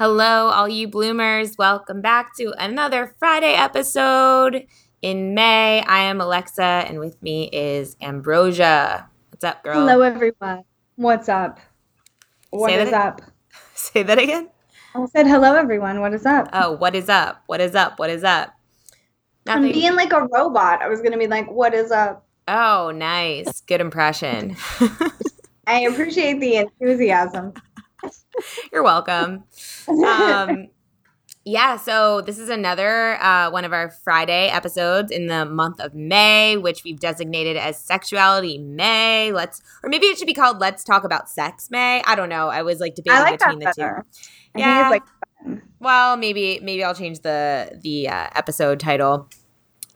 Hello, all you bloomers. Welcome back to another Friday episode in May. I am Alexa, and with me is Ambrosia. What's up, girl? Hello, everyone. What's up? What is up? Say that again. I said, hello, everyone. What is up? Oh, what is up? What is up? What is up? I'm being like a robot. I was going to be like, what is up? Oh, nice. Good impression. I appreciate the enthusiasm. You're welcome. um, yeah, so this is another uh, one of our Friday episodes in the month of May, which we've designated as Sexuality May. Let's, or maybe it should be called Let's Talk About Sex May. I don't know. I was like debating like between the better. two. Yeah. like. Well, maybe maybe I'll change the the uh, episode title.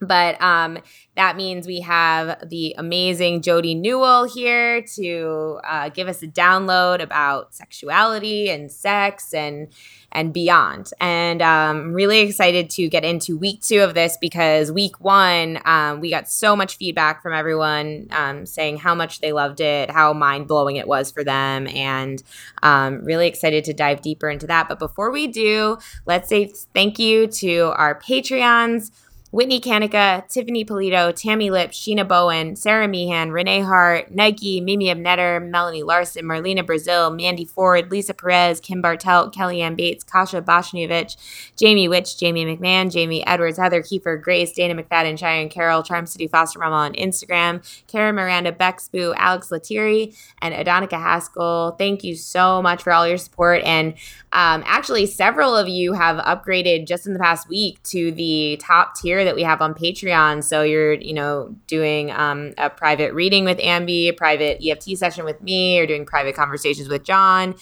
But um, that means we have the amazing Jody Newell here to uh, give us a download about sexuality and sex and and beyond. And um, really excited to get into week two of this because week one um, we got so much feedback from everyone um, saying how much they loved it, how mind blowing it was for them, and um, really excited to dive deeper into that. But before we do, let's say thank you to our Patreons. Whitney Kanika, Tiffany Polito, Tammy Lip, Sheena Bowen, Sarah Meehan, Renee Hart, Nike, Mimi Abnetter, Melanie Larson, Marlena Brazil, Mandy Ford, Lisa Perez, Kim Bartelt, Kellyanne Bates, Kasha Boshnievich, Jamie Witch, Jamie McMahon, Jamie Edwards, Heather Kiefer, Grace, Dana McFadden, Cheyenne Carroll, Charm City Foster Mama on Instagram, Karen Miranda Bexboo, Alex Latieri, and Adonica Haskell. Thank you so much for all your support. And um, actually, several of you have upgraded just in the past week to the top tier that we have on Patreon. So you're, you know, doing um, a private reading with Ambi, a private EFT session with me, or doing private conversations with John,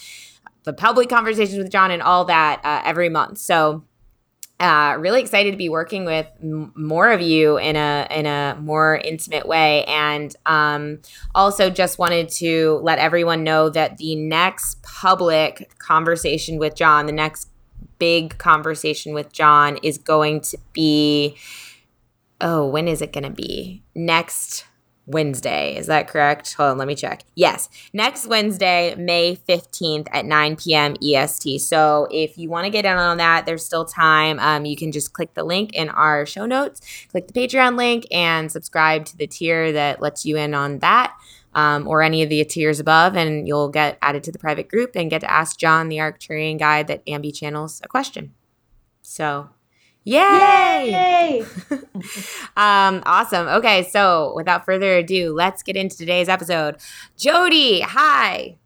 the public conversations with John, and all that uh, every month. So uh, really excited to be working with m- more of you in a in a more intimate way, and um, also just wanted to let everyone know that the next public conversation with John, the next big conversation with John, is going to be. Oh, when is it going to be? Next Wednesday. Is that correct? Hold on, let me check. Yes, next Wednesday, May 15th at 9 p.m. EST. So if you want to get in on that, there's still time. Um, you can just click the link in our show notes, click the Patreon link, and subscribe to the tier that lets you in on that. Um, or any of the tiers above, and you'll get added to the private group and get to ask John, the Arcturian guide that Ambi channels, a question. So, yay! Yay! um, awesome. Okay, so without further ado, let's get into today's episode. Jody, hi.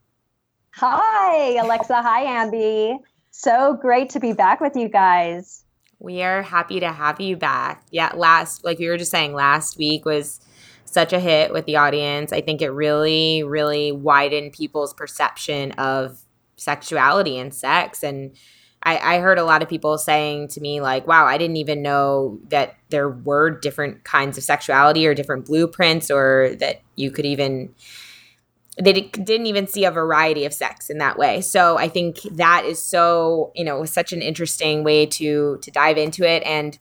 Hi, Alexa. Hi, Ambi. So great to be back with you guys. We are happy to have you back. Yeah, last, like we were just saying, last week was such a hit with the audience. I think it really, really widened people's perception of sexuality and sex. And I, I heard a lot of people saying to me, like, wow, I didn't even know that there were different kinds of sexuality or different blueprints, or that you could even they didn't even see a variety of sex in that way. So I think that is so, you know, such an interesting way to to dive into it. And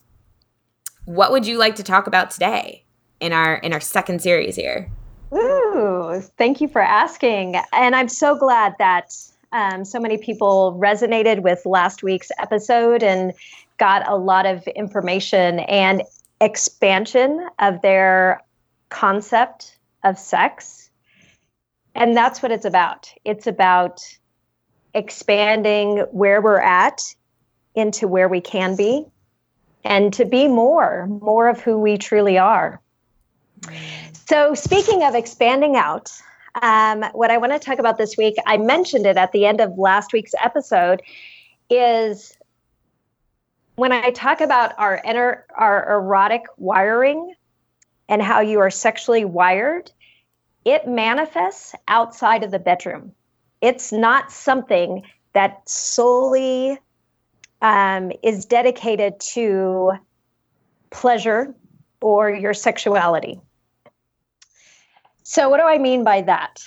what would you like to talk about today in our in our second series here? Ooh, thank you for asking. And I'm so glad that um, so many people resonated with last week's episode and got a lot of information and expansion of their concept of sex. And that's what it's about. It's about expanding where we're at into where we can be and to be more, more of who we truly are. So, speaking of expanding out, um, what I want to talk about this week, I mentioned it at the end of last week's episode, is when I talk about our inner, our erotic wiring and how you are sexually wired, it manifests outside of the bedroom. It's not something that solely um, is dedicated to pleasure or your sexuality. So, what do I mean by that?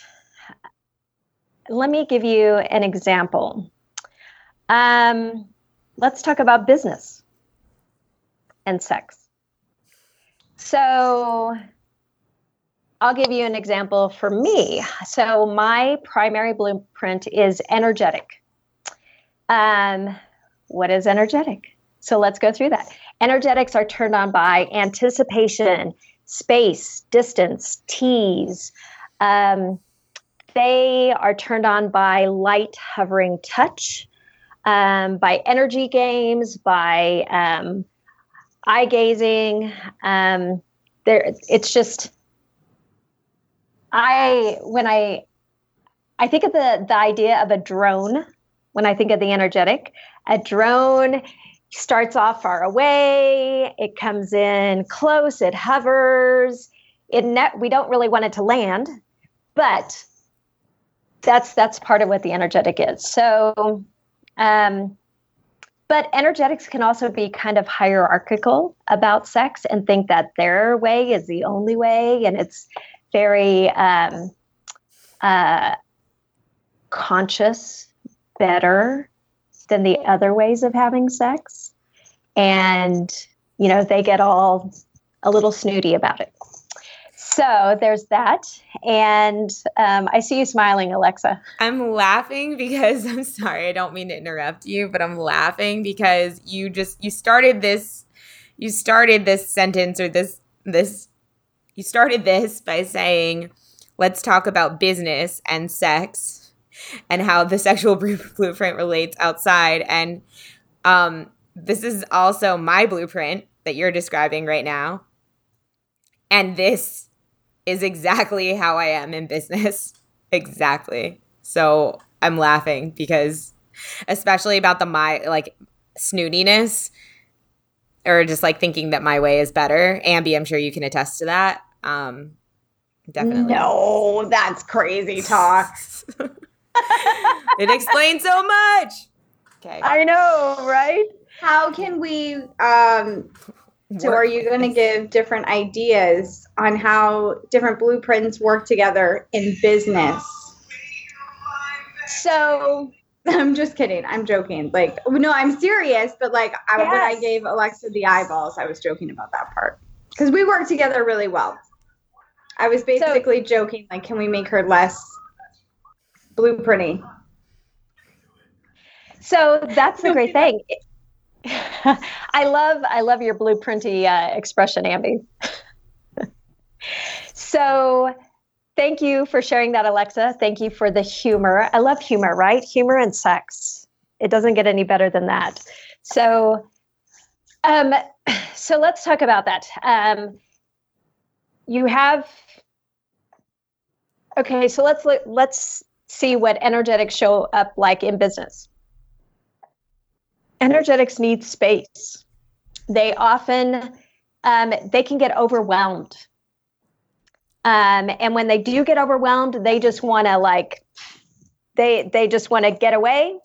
Let me give you an example. Um, let's talk about business and sex. So, I'll give you an example for me. So, my primary blueprint is energetic. Um, what is energetic? So, let's go through that. Energetics are turned on by anticipation, space, distance, tease. Um, they are turned on by light hovering touch, um, by energy games, by um, eye gazing. Um, there, it's just I when I I think of the the idea of a drone when I think of the energetic. A drone starts off far away, it comes in close, it hovers. It net we don't really want it to land, but that's that's part of what the energetic is. So um but energetics can also be kind of hierarchical about sex and think that their way is the only way and it's very um, uh, conscious, better than the other ways of having sex. And, you know, they get all a little snooty about it. So there's that. And um, I see you smiling, Alexa. I'm laughing because I'm sorry, I don't mean to interrupt you, but I'm laughing because you just you started this you started this sentence or this this you started this by saying, let's talk about business and sex and how the sexual blueprint relates outside. And um, this is also my blueprint that you're describing right now. And this is exactly how I am in business. exactly. So I'm laughing because, especially about the my like snootiness or just like thinking that my way is better. Ambi, I'm sure you can attest to that. Um, definitely. No, that's crazy talk. it explains so much. Okay. I know, right? How can we um so are you going to give different ideas on how different blueprints work together in business? So I'm just kidding. I'm joking. Like, no, I'm serious. But like, I, yes. when I gave Alexa the eyeballs, I was joking about that part because we work together really well. I was basically so, joking. Like, can we make her less blueprinty? So that's the great thing. I love I love your blueprinty uh, expression, Ambi. so Thank you for sharing that, Alexa. Thank you for the humor. I love humor, right? Humor and sex. It doesn't get any better than that. So, um, so let's talk about that. Um, you have okay. So let's let's see what energetics show up like in business. Energetics need space. They often um, they can get overwhelmed um, and when they do get overwhelmed, they just want to like, they they just want to get away.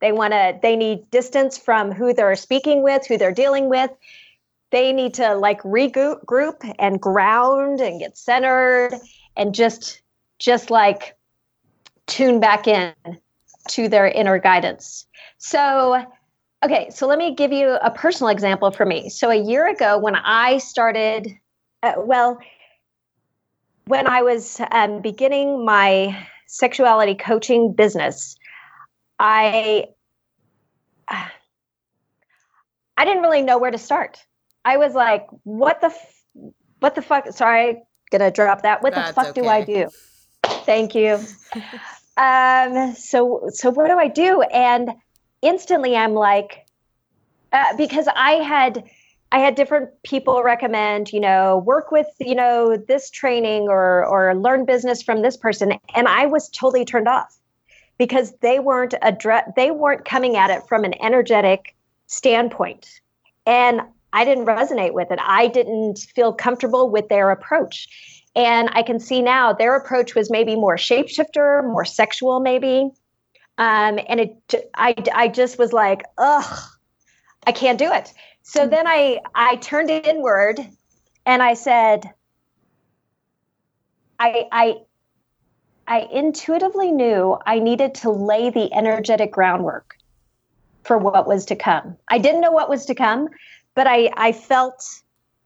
They want to. They need distance from who they're speaking with, who they're dealing with. They need to like regroup and ground and get centered and just just like tune back in to their inner guidance. So, okay, so let me give you a personal example for me. So, a year ago, when I started, uh, well, when I was um, beginning my sexuality coaching business, I uh, I didn't really know where to start. I was like, "What the, f- what the fuck?" Sorry, gonna drop that. What That's the fuck okay. do I do? Thank you. um, so so what do I do? And instantly, I'm like, uh, because I had I had different people recommend, you know, work with, you know, this training or or learn business from this person, and I was totally turned off because they weren't address they weren't coming at it from an energetic standpoint, and I didn't resonate with it. I didn't feel comfortable with their approach, and I can see now their approach was maybe more shapeshifter, more sexual, maybe, um, and it I I just was like, ugh, I can't do it. So mm. then I I turned inward and I said I I I intuitively knew I needed to lay the energetic groundwork for what was to come. I didn't know what was to come, but I I felt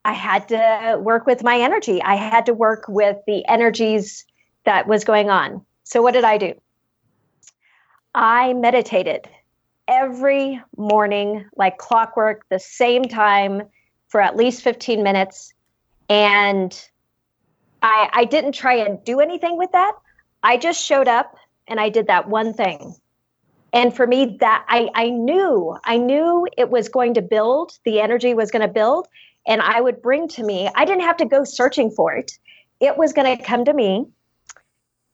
I had to work with my energy. I had to work with the energies that was going on. So what did I do? I meditated every morning, like clockwork, the same time for at least 15 minutes. And I, I didn't try and do anything with that. I just showed up and I did that one thing. And for me, that I, I knew, I knew it was going to build, the energy was going to build, and I would bring to me, I didn't have to go searching for it. It was going to come to me.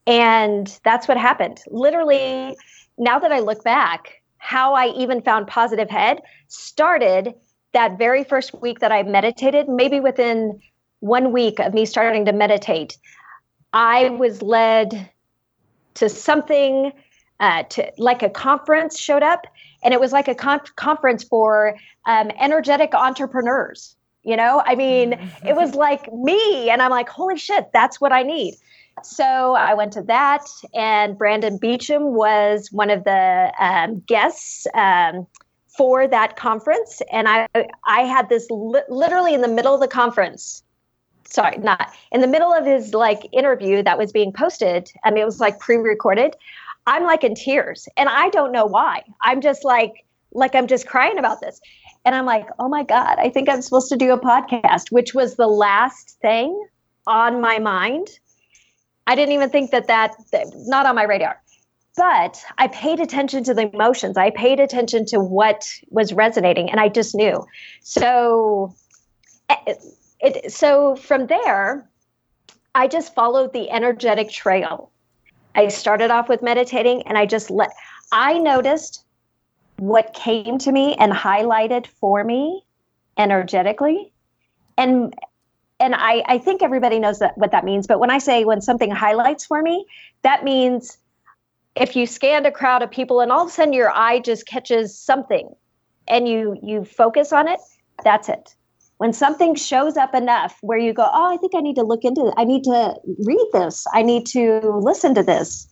And that's what happened. Literally, now that I look back, how I even found positive head started that very first week that I meditated, maybe within one week of me starting to meditate, I was led to something uh, to like a conference showed up, and it was like a con- conference for um, energetic entrepreneurs. You know, I mean, it was like me, and I'm like, holy shit, that's what I need. So I went to that, and Brandon Beachum was one of the um, guests um, for that conference. And I, I had this li- literally in the middle of the conference. Sorry, not in the middle of his like interview that was being posted, I mean, it was like pre-recorded. I'm like in tears, and I don't know why. I'm just like, like I'm just crying about this. And I'm like, oh my God, I think I'm supposed to do a podcast, which was the last thing on my mind I didn't even think that that, that not on my radar. But I paid attention to the emotions. I paid attention to what was resonating, and I just knew. So, it, eh, it so from there, I just followed the energetic trail. I started off with meditating, and I just let. I noticed what came to me and highlighted for me energetically and and I, I think everybody knows that what that means. But when I say when something highlights for me, that means if you scanned a crowd of people and all of a sudden your eye just catches something and you you focus on it, that's it. When something shows up enough where you go, oh, I think I need to look into it. I need to read this. I need to listen to this.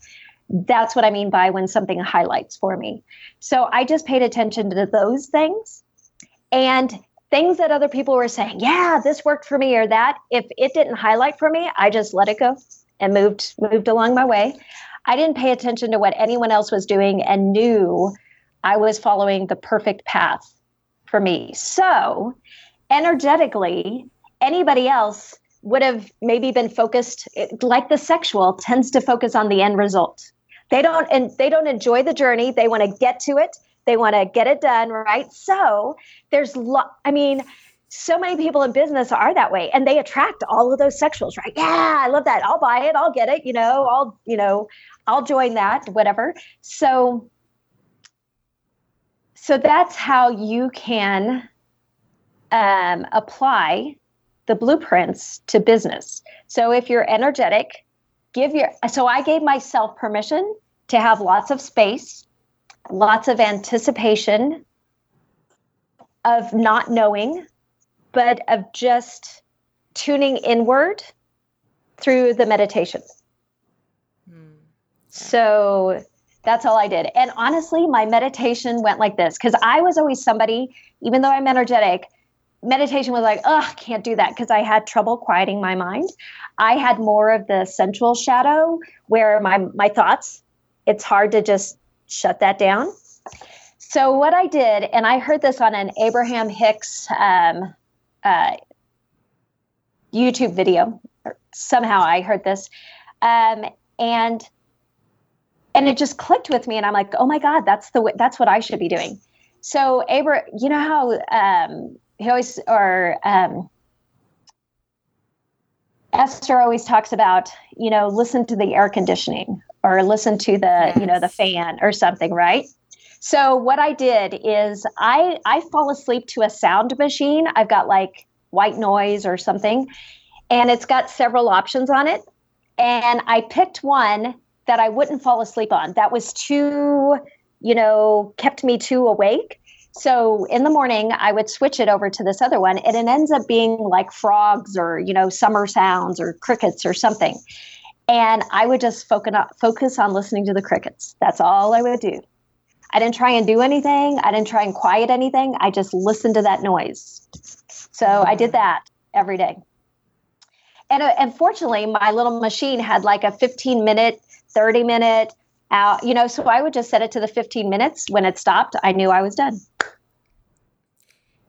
That's what I mean by when something highlights for me. So I just paid attention to those things. And things that other people were saying, yeah, this worked for me or that, if it didn't highlight for me, I just let it go and moved moved along my way. I didn't pay attention to what anyone else was doing and knew I was following the perfect path for me. So, energetically, anybody else would have maybe been focused like the sexual tends to focus on the end result. They don't and they don't enjoy the journey. They want to get to it they want to get it done, right? So there's, lo- I mean, so many people in business are that way and they attract all of those sexuals, right? Yeah, I love that. I'll buy it. I'll get it. You know, I'll, you know, I'll join that, whatever. So, so that's how you can um, apply the blueprints to business. So if you're energetic, give your, so I gave myself permission to have lots of space lots of anticipation of not knowing, but of just tuning inward through the meditation. Mm. So that's all I did. And honestly, my meditation went like this because I was always somebody, even though I'm energetic, meditation was like, oh, can't do that because I had trouble quieting my mind. I had more of the sensual shadow where my my thoughts, it's hard to just shut that down. So what I did, and I heard this on an Abraham Hicks um, uh, YouTube video. Somehow I heard this, um, and and it just clicked with me, and I'm like, oh my god, that's the way, that's what I should be doing. So Abra, you know how um, he always or um, Esther always talks about, you know, listen to the air conditioning or listen to the, yes. you know, the fan or something, right? So what I did is I I fall asleep to a sound machine. I've got like white noise or something, and it's got several options on it. And I picked one that I wouldn't fall asleep on. That was too, you know, kept me too awake. So in the morning, I would switch it over to this other one, and it ends up being like frogs or you know summer sounds or crickets or something. And I would just focus on, listening to the crickets. That's all I would do. I didn't try and do anything. I didn't try and quiet anything. I just listened to that noise. So I did that every day. And uh, unfortunately, my little machine had like a 15 minute, 30 minute out, you know, so I would just set it to the 15 minutes. When it stopped, I knew I was done.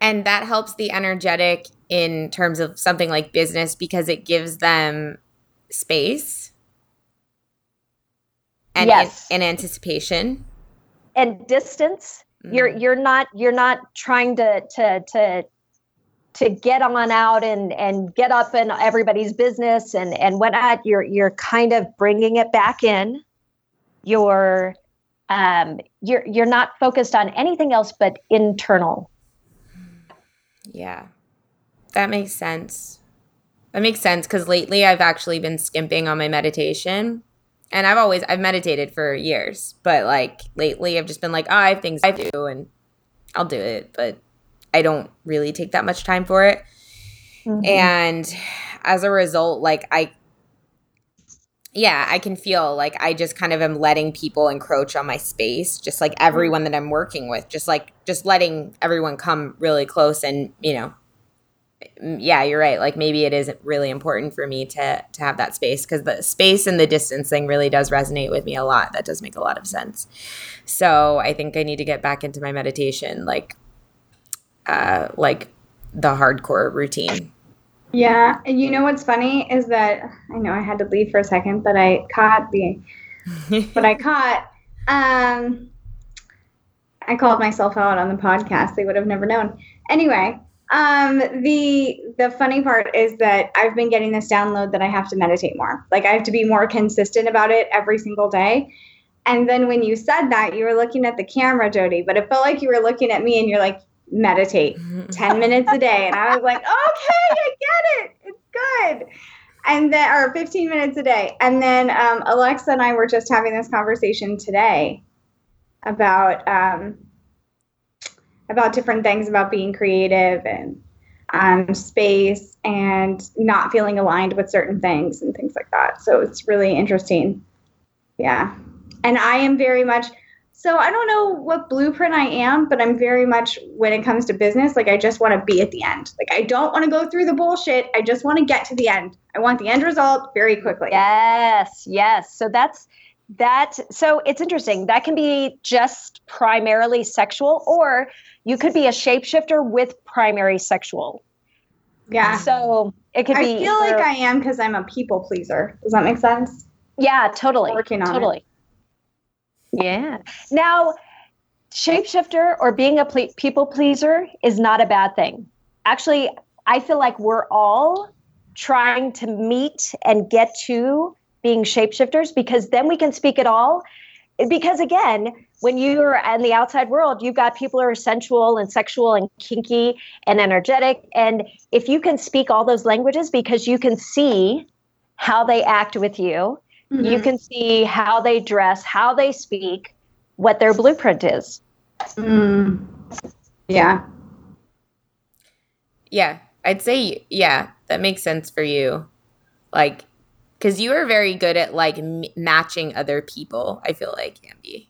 And that helps the energetic in terms of something like business because it gives them space and yes. in, in anticipation and distance. Mm. You're you're not you're not trying to to to to get on out and and get up in everybody's business and and whatnot. You're you're kind of bringing it back in. You're um, you're you're not focused on anything else but internal. Yeah, that makes sense. That makes sense because lately I've actually been skimping on my meditation. And I've always I've meditated for years, but like lately I've just been like, oh, I have things I do and I'll do it, but I don't really take that much time for it. Mm-hmm. And as a result, like I yeah, I can feel like I just kind of am letting people encroach on my space, just like everyone that I'm working with, just like just letting everyone come really close and, you know, yeah, you're right. Like maybe it isn't really important for me to to have that space because the space and the distance thing really does resonate with me a lot. That does make a lot of sense. So I think I need to get back into my meditation, like, uh, like the hardcore routine. Yeah, and you know what's funny is that I know I had to leave for a second, but I caught the, but I caught. Um, I called myself out on the podcast. They would have never known. Anyway, um, the the funny part is that I've been getting this download that I have to meditate more. Like I have to be more consistent about it every single day. And then when you said that, you were looking at the camera, Jody, but it felt like you were looking at me and you're like, meditate 10 minutes a day. And I was like, okay, I get it. It's good. And then, or 15 minutes a day. And then um, Alexa and I were just having this conversation today about um, about different things about being creative and um, space and not feeling aligned with certain things and things like that. So it's really interesting. Yeah. And I am very much so I don't know what blueprint I am, but I'm very much when it comes to business, like I just want to be at the end. Like I don't want to go through the bullshit. I just want to get to the end. I want the end result very quickly. Yes, yes. So that's that so it's interesting. That can be just primarily sexual or you could be a shapeshifter with primary sexual. Yeah. So it could I be. I feel either, like I am because I'm a people pleaser. Does that make sense? Yeah, totally. Working on totally. It. Yeah. Now, shapeshifter or being a ple- people pleaser is not a bad thing. Actually, I feel like we're all trying to meet and get to being shapeshifters because then we can speak it all. Because again, when you're in the outside world, you've got people who are sensual and sexual and kinky and energetic. And if you can speak all those languages because you can see how they act with you, mm-hmm. you can see how they dress, how they speak, what their blueprint is. Mm. Yeah. Yeah. I'd say, yeah, that makes sense for you. Like, because you are very good at like m- matching other people, I feel like, Ambi.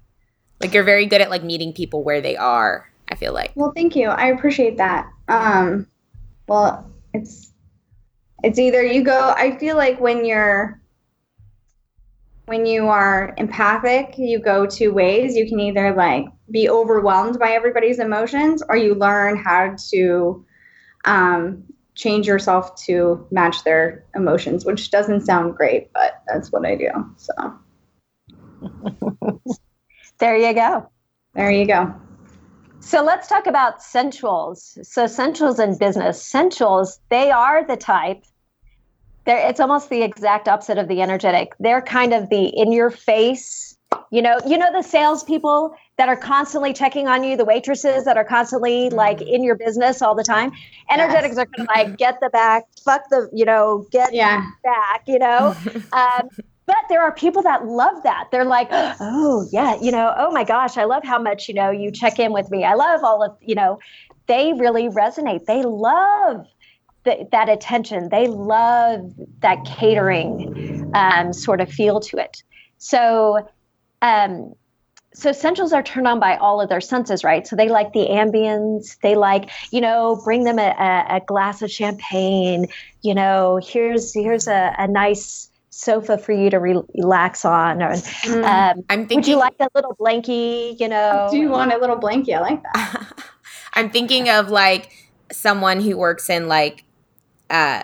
Like you're very good at like meeting people where they are. I feel like. Well, thank you. I appreciate that. Um, well, it's it's either you go. I feel like when you're when you are empathic, you go two ways. You can either like be overwhelmed by everybody's emotions, or you learn how to um, change yourself to match their emotions, which doesn't sound great, but that's what I do. So. There you go. There you go. So let's talk about sensuals. So sensuals in business. Sensuals, they are the type. They're, it's almost the exact opposite of the energetic. They're kind of the in your face. You know, you know the salespeople that are constantly checking on you, the waitresses that are constantly mm-hmm. like in your business all the time. Energetics yes. are kind of like get the back, fuck the, you know, get yeah. back, you know. um, but there are people that love that. They're like, oh yeah, you know, oh my gosh, I love how much you know you check in with me. I love all of you know. They really resonate. They love the, that attention. They love that catering um, sort of feel to it. So, um, so sensuals are turned on by all of their senses, right? So they like the ambience. They like, you know, bring them a, a, a glass of champagne. You know, here's here's a, a nice sofa for you to re- relax on or mm. um, I'm thinking, would you like a little blankie you know do you want a little blankie i like that i'm thinking of like someone who works in like uh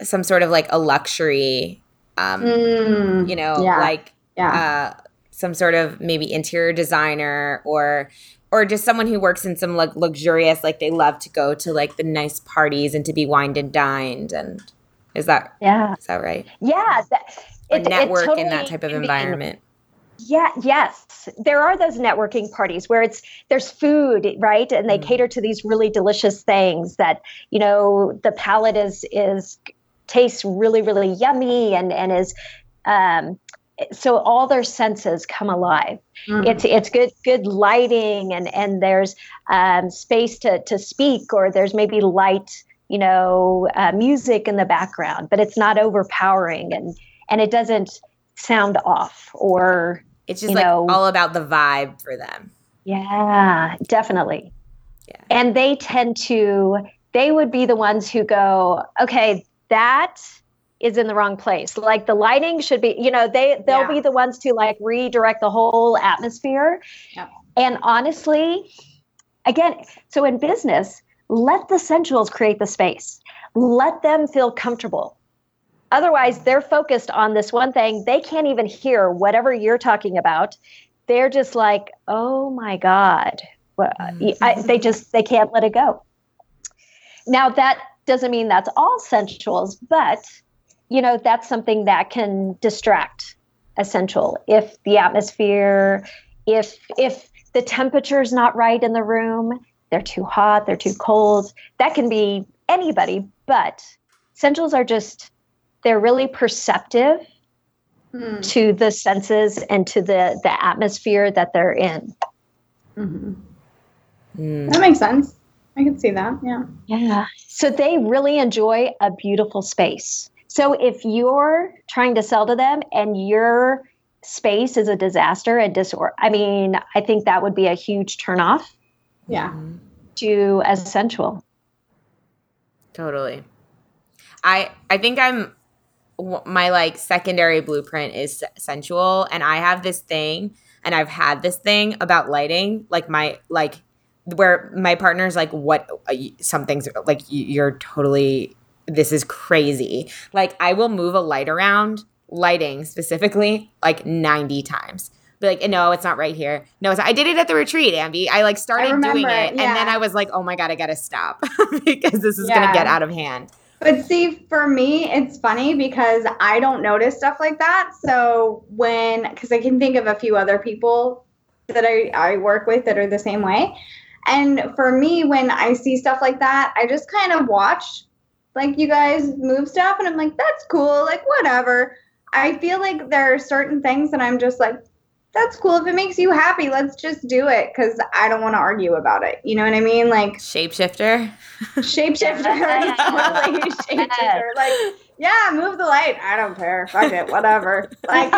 some sort of like a luxury um mm, you know yeah, like yeah. uh some sort of maybe interior designer or or just someone who works in some like luxurious like they love to go to like the nice parties and to be wined and dined and is that yeah? Is that right? Yeah, that, it, network it totally in that type of environment. Yeah, yes. There are those networking parties where it's there's food, right? And they mm. cater to these really delicious things that, you know, the palate is is tastes really, really yummy and and is um so all their senses come alive. Mm. It's it's good good lighting and and there's um, space to to speak or there's maybe light you know, uh, music in the background, but it's not overpowering and and it doesn't sound off or it's just like know, all about the vibe for them. Yeah, definitely. Yeah. And they tend to they would be the ones who go, okay, that is in the wrong place. Like the lighting should be, you know, they they'll yeah. be the ones to like redirect the whole atmosphere. Yeah. And honestly, again, so in business, let the sensuals create the space. Let them feel comfortable. Otherwise, they're focused on this one thing. They can't even hear whatever you're talking about. They're just like, oh my God. Well, mm-hmm. I, they just, they can't let it go. Now, that doesn't mean that's all sensuals, but you know, that's something that can distract essential if the atmosphere, if, if the temperature is not right in the room, they're too hot, they're too cold. That can be anybody, but sensuals are just, they're really perceptive hmm. to the senses and to the, the atmosphere that they're in. Mm-hmm. Mm. That makes sense. I can see that. Yeah. Yeah. So they really enjoy a beautiful space. So if you're trying to sell to them and your space is a disaster a disorder, I mean, I think that would be a huge turnoff. Yeah. To as sensual. Totally. I I think I'm my like secondary blueprint is sensual and I have this thing and I've had this thing about lighting like my like where my partner's like what uh, something's like you're totally this is crazy. Like I will move a light around lighting specifically like 90 times be like, no, it's not right here. No, I did it at the retreat, Ambi. I like started I doing it, yeah. and then I was like, oh my god, I gotta stop because this is yeah. gonna get out of hand. But see, for me, it's funny because I don't notice stuff like that. So when, because I can think of a few other people that I, I work with that are the same way. And for me, when I see stuff like that, I just kind of watch like you guys move stuff and I'm like, that's cool, like whatever. I feel like there are certain things that I'm just like, that's cool. If it makes you happy, let's just do it because I don't want to argue about it. You know what I mean? Like shapeshifter. Shapeshifter. totally shapeshifter. Like, yeah, move the light. I don't care. Fuck it. Whatever. Like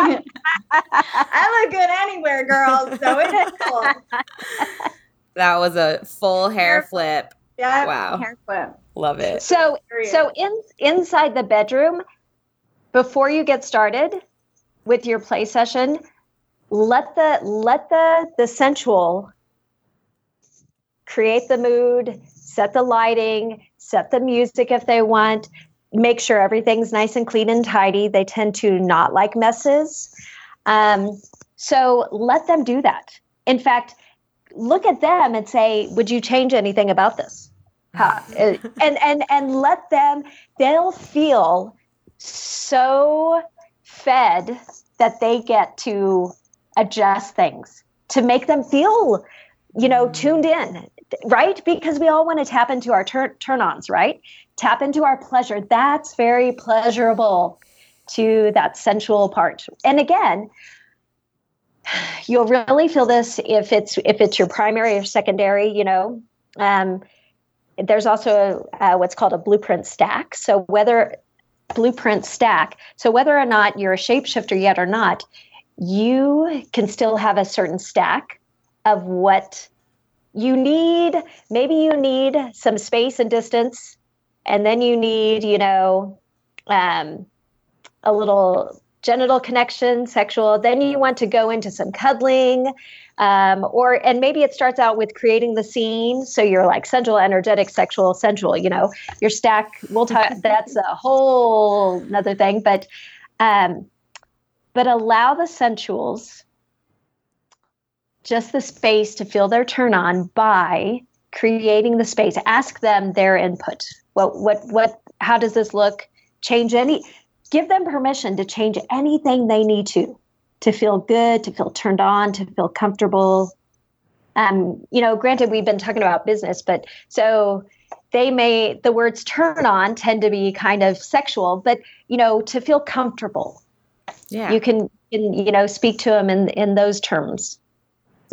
I look good anywhere, girls. So it's cool. That was a full hair, hair flip. Yeah. Wow. Hair flip. Love it. So so in inside the bedroom, before you get started with your play session, let the let the the sensual create the mood set the lighting set the music if they want make sure everything's nice and clean and tidy they tend to not like messes um, so let them do that in fact look at them and say, "Would you change anything about this?" And and and let them. They'll feel so fed that they get to adjust things to make them feel, you know, tuned in, right? Because we all want to tap into our turn turn ons, right? Tap into our pleasure. That's very pleasurable to that sensual part. And again, you'll really feel this if it's if it's your primary or secondary you know um, there's also uh, what's called a blueprint stack. So whether blueprint stack so whether or not you're a shapeshifter yet or not you can still have a certain stack of what you need. Maybe you need some space and distance and then you need you know um, a little genital connection, sexual. Then you want to go into some cuddling, um, or and maybe it starts out with creating the scene. So you're like sensual, energetic, sexual, sensual. You know, your stack. We'll talk. that's a whole another thing, but um, but allow the sensuals just the space to feel their turn on by creating the space. Ask them their input. What what what? How does this look? Change any give them permission to change anything they need to to feel good, to feel turned on, to feel comfortable. Um, you know, granted, we've been talking about business, but so they may the words turn on tend to be kind of sexual, but you know, to feel comfortable. Yeah. You can, can you know, speak to them in in those terms.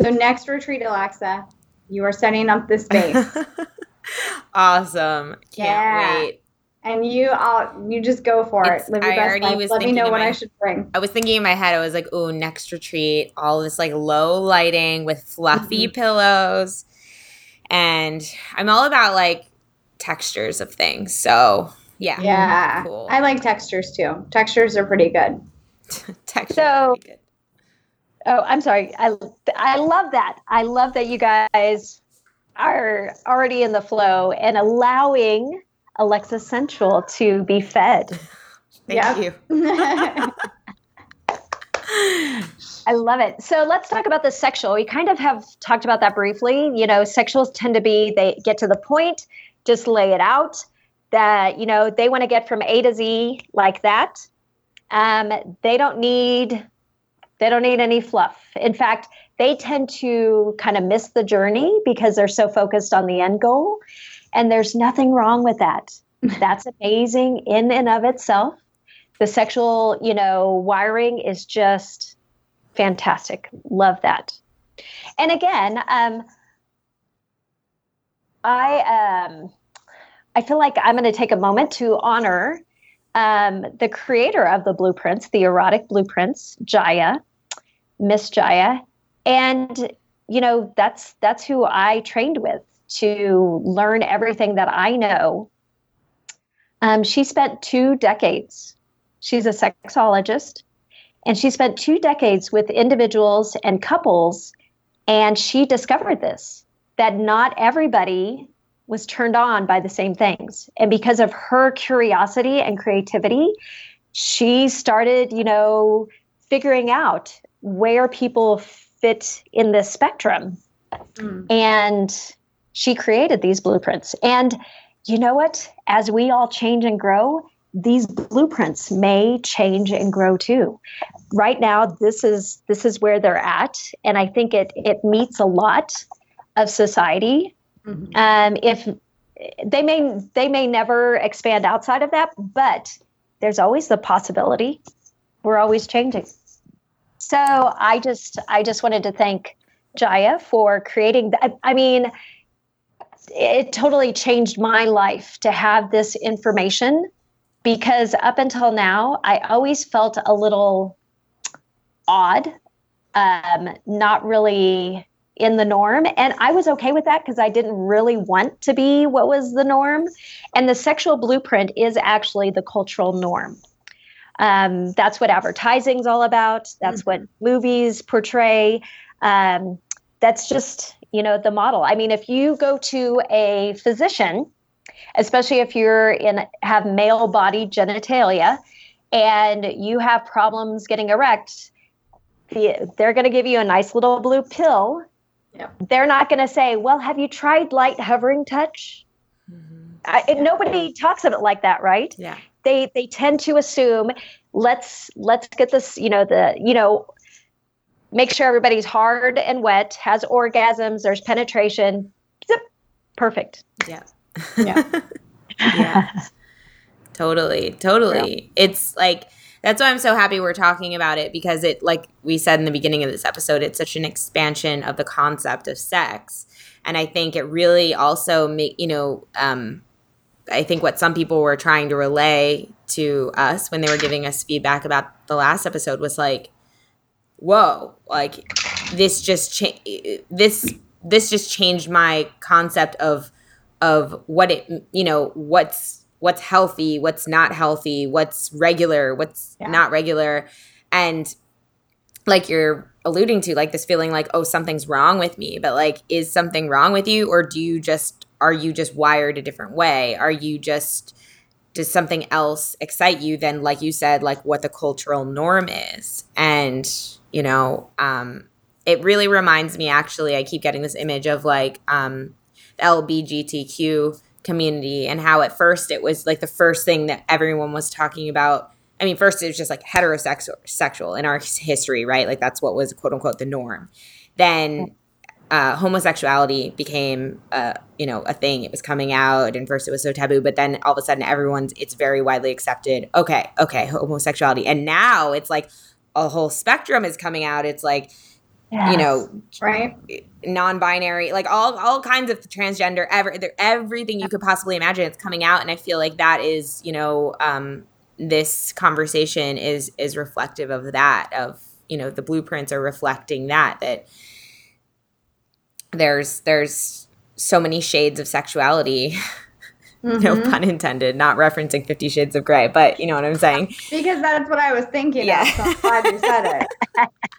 So next retreat, Alexa, you are setting up the space. awesome. Can't yeah. wait and you all you just go for it's, it. Live your I best life. Let me know what my, I should bring. I was thinking in my head, I was like, "Oh, next retreat, all this like low lighting with fluffy mm-hmm. pillows," and I'm all about like textures of things. So yeah, yeah, cool. I like textures too. Textures are pretty good. textures so, good. Oh, I'm sorry. I I love that. I love that you guys are already in the flow and allowing Alexa's sensual to be fed. Thank you. I love it. So let's talk about the sexual. We kind of have talked about that briefly. You know, sexuals tend to be they get to the point, just lay it out. That you know they want to get from A to Z like that. Um, they don't need they don't need any fluff. In fact, they tend to kind of miss the journey because they're so focused on the end goal. And there's nothing wrong with that. That's amazing in and of itself. The sexual, you know, wiring is just fantastic. Love that. And again, um, I um, I feel like I'm going to take a moment to honor um, the creator of the blueprints, the erotic blueprints, Jaiya, Miss Jaiya, and you know that's that's who I trained with to learn everything that I know. Um, she spent two decades. She's a sexologist, and she spent two decades with individuals and couples. And she discovered this that not everybody was turned on by the same things. And because of her curiosity and creativity, she started, you know, figuring out where people fit in this spectrum. Mm. And she created these blueprints. And you know what? As we all change and grow, these blueprints may change and grow too. Right now, this is this is where they're at, and I think it it meets a lot of society. Mm-hmm. Um, if they may they may never expand outside of that, but there's always the possibility. We're always changing. So I just I just wanted to thank Jaiya for creating. that. I mean, it totally changed my life to have this information because up until now, I always felt a little odd, um, not really in the norm. And I was okay with that because I didn't really want to be what was the norm. And the sexual blueprint is actually the cultural norm. Um, that's what advertising's all about. That's mm-hmm. what movies portray. Um, that's just you know the model i mean if you go to a physician especially if you're in have male body genitalia and you have problems getting erect the, they're going to give you a nice little blue pill Yep. They're not going to say, "Well, have you tried light hovering touch?" Mm-hmm. I, yeah. Nobody talks of it like that, right? Yeah. They they tend to assume, let's let's get this, you know, the you know, make sure everybody's hard and wet, has orgasms, there's penetration. Zip, perfect. Yeah. Yeah. yeah. totally. Totally. Yeah. It's like that's why I'm so happy we're talking about it because it, like we said in the beginning of this episode, it's such an expansion of the concept of sex. And I think it really also make, you know, um, I think what some people were trying to relay to us when they were giving us feedback about the last episode was like, whoa, like this just cha- this this just changed my concept of of what it you know what's what's healthy, what's not healthy, what's regular, what's yeah. not regular. And like you're alluding to, like this feeling like, oh, something's wrong with me. But like, is something wrong with you? Or do you just, are you just wired a different way? Are you just, does something else excite you than, like you said, like what the cultural norm is? And, you know, um, it really reminds me actually, I keep getting this image of like um, LBGTQ community and how at first it was like the first thing that everyone was talking about. I mean, first it was just like heterosexual sexual in our history, right? Like that's what was quote unquote the norm. Then uh, homosexuality became, uh, you know, a thing. It was coming out, and first it was so taboo, but then all of a sudden, everyone's it's very widely accepted. Okay, okay, homosexuality, and now it's like a whole spectrum is coming out. It's like yes. you know, right? Non-binary, like all all kinds of transgender, ever everything you could possibly imagine. It's coming out, and I feel like that is, you know, um, this conversation is is reflective of that. Of you know, the blueprints are reflecting that that there's there's so many shades of sexuality Mm-hmm. No pun intended, not referencing Fifty Shades of Grey, but you know what I'm saying. because that's what I was thinking. Yeah. Of, so I'm glad you said it.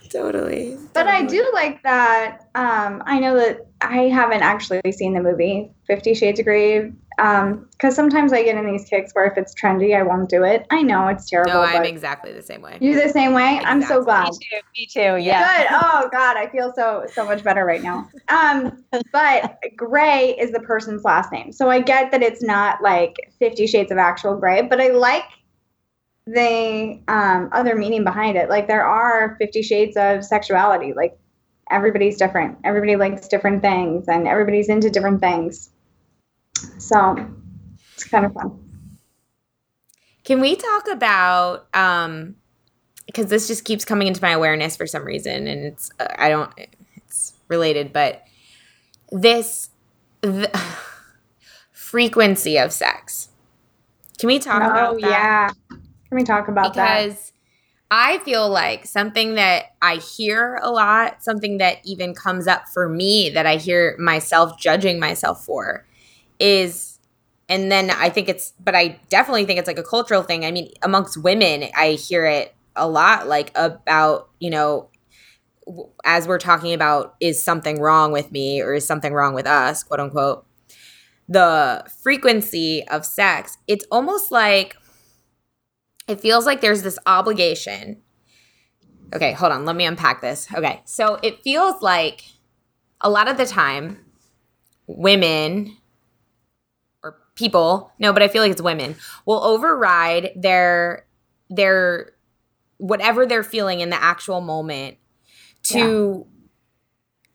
totally. But totally. I do like that. Um, I know that I haven't actually seen the movie Fifty Shades of Grey um, because sometimes I get in these kicks where if it's trendy, I won't do it. I know it's terrible. No, I'm exactly the same way. You're the same way? Exactly. I'm so glad. Me too. Me too. Yeah. Good. Oh God, I feel so so much better right now. Um, but Grey is the person's last name, so I get that it's not like Fifty Shades of Actual Grey, but I like the um, other meaning behind it. Like there are Fifty Shades of sexuality. Like everybody's different. Everybody likes different things, and everybody's into different things. So it's kind of fun. Can we talk about um because this just keeps coming into my awareness for some reason and it's uh, I don't it's related but this the, frequency of sex. Can we talk oh, about that? yeah. Can we talk about because that? Because I feel like something that I hear a lot, something that even comes up for me that I hear myself judging myself for is and then I think it's but I definitely think it's like a cultural thing. I mean, amongst women, I hear it a lot like about, you know, as we're talking about is something wrong with me or is something wrong with us, quote unquote. The frequency of sex, it's almost like it feels like there's this obligation. Okay, hold on, let me unpack this. Okay, so it feels like a lot of the time women or people, no, but I feel like it's women, will override their their whatever they're feeling in the actual moment to yeah.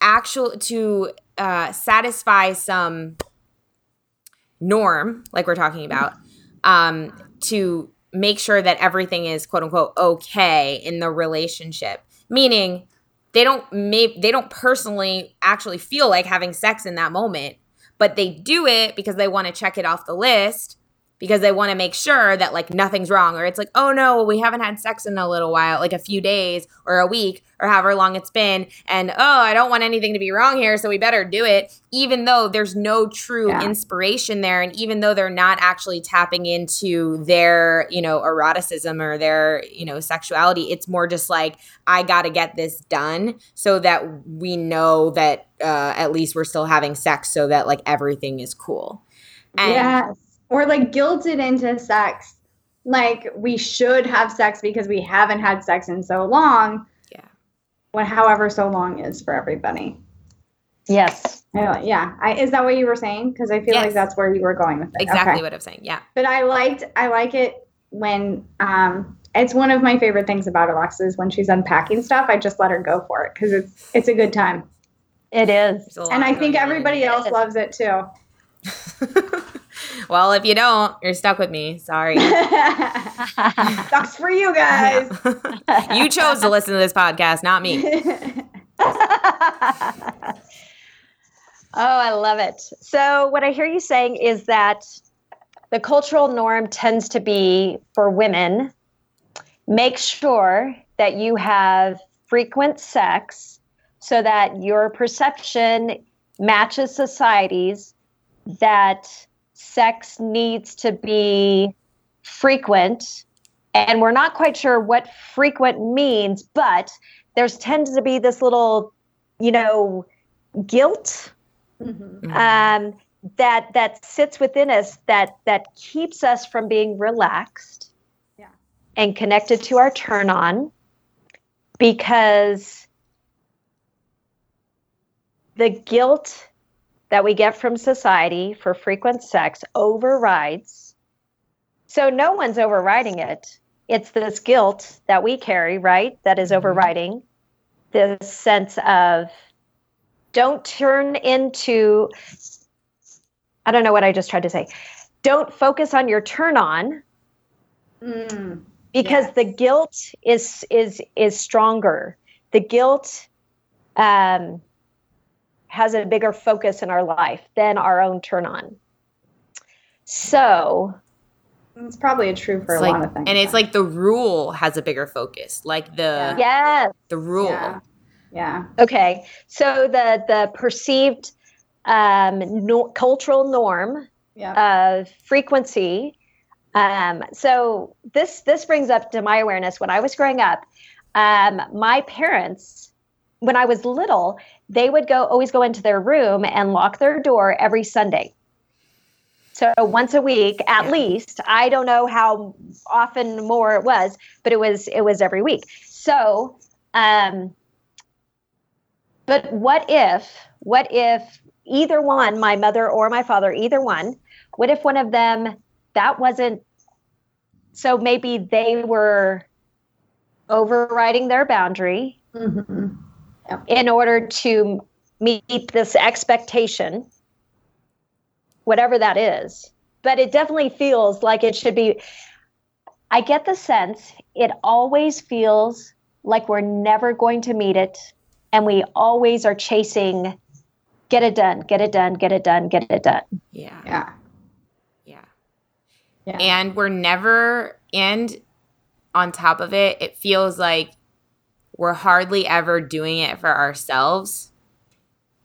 actual to uh, satisfy some norm, like we're talking about, um, to make sure that everything is quote unquote okay in the relationship. Meaning they don't may they don't personally actually feel like having sex in that moment, but they do it because they want to check it off the list because they want to make sure that like nothing's wrong or it's like oh no we haven't had sex in a little while like a few days or a week or however long it's been and oh i don't want anything to be wrong here so we better do it even though there's no true yeah. inspiration there and even though they're not actually tapping into their you know eroticism or their you know sexuality it's more just like i got to get this done so that we know that uh, at least we're still having sex so that like everything is cool and yes or like guilted into sex like we should have sex because we haven't had sex in so long yeah what however so long is for everybody. Yes. Yeah. I, is that what you were saying? Because I feel yes. like that's where you were going with it. Exactly okay. what I'm saying. Yeah. But I liked I like it when um it's one of my favorite things about Alexis when she's unpacking stuff. I just let her go for it because it's it's a good time. It is, and I think everybody else loves it too. well, if you don't, you're stuck with me. Sorry. Sucks for you guys. you chose to listen to this podcast, not me. Oh, I love it. So, what I hear you saying is that the cultural norm tends to be for women make sure that you have frequent sex so that your perception matches society's that sex needs to be frequent and we're not quite sure what frequent means but there's tends to be this little you know guilt mm-hmm. um, that that sits within us that that keeps us from being relaxed yeah. and connected to our turn on because the guilt that we get from society for frequent sex overrides so no one's overriding it it's this guilt that we carry right that is mm-hmm. overriding this sense of don't turn into I don't know what I just tried to say. Don't focus on your turn on mm, because yes. the guilt is is is stronger. The guilt um, has a bigger focus in our life than our own turn on. So it's probably true for a like, lot of things. And it's like the rule has a bigger focus. Like the yeah. the rule. Yeah. Yeah. Okay. So the the perceived um, no, cultural norm yeah. of frequency. Um, so this this brings up to my awareness when I was growing up. Um, my parents, when I was little, they would go always go into their room and lock their door every Sunday. So once a week at yeah. least. I don't know how often more it was, but it was it was every week. So um, but what if, what if either one, my mother or my father, either one, what if one of them, that wasn't, so maybe they were overriding their boundary mm-hmm. Yep. in order to meet this expectation, whatever that is. But it definitely feels like it should be. I get the sense it always feels like we're never going to meet it and we always are chasing get it done, get it done, get it done, get it done. Yeah. Yeah. Yeah. yeah. And we're never and on top of it, it feels like we're hardly ever doing it for ourselves.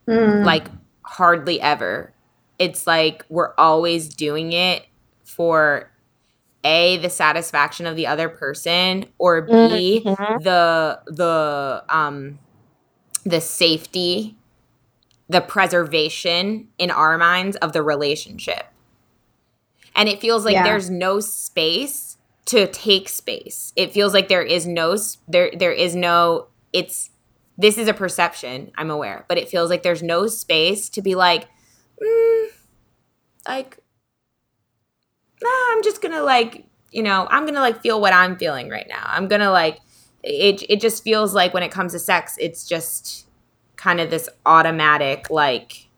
Mm. Like hardly ever. It's like we're always doing it for a the satisfaction of the other person or b mm-hmm. the the um the safety, the preservation in our minds of the relationship. And it feels like yeah. there's no space to take space. It feels like there is no there there is no it's this is a perception, I'm aware, but it feels like there's no space to be like mm, like nah, I'm just going to like, you know, I'm going to like feel what I'm feeling right now. I'm going to like it it just feels like when it comes to sex, it's just kind of this automatic like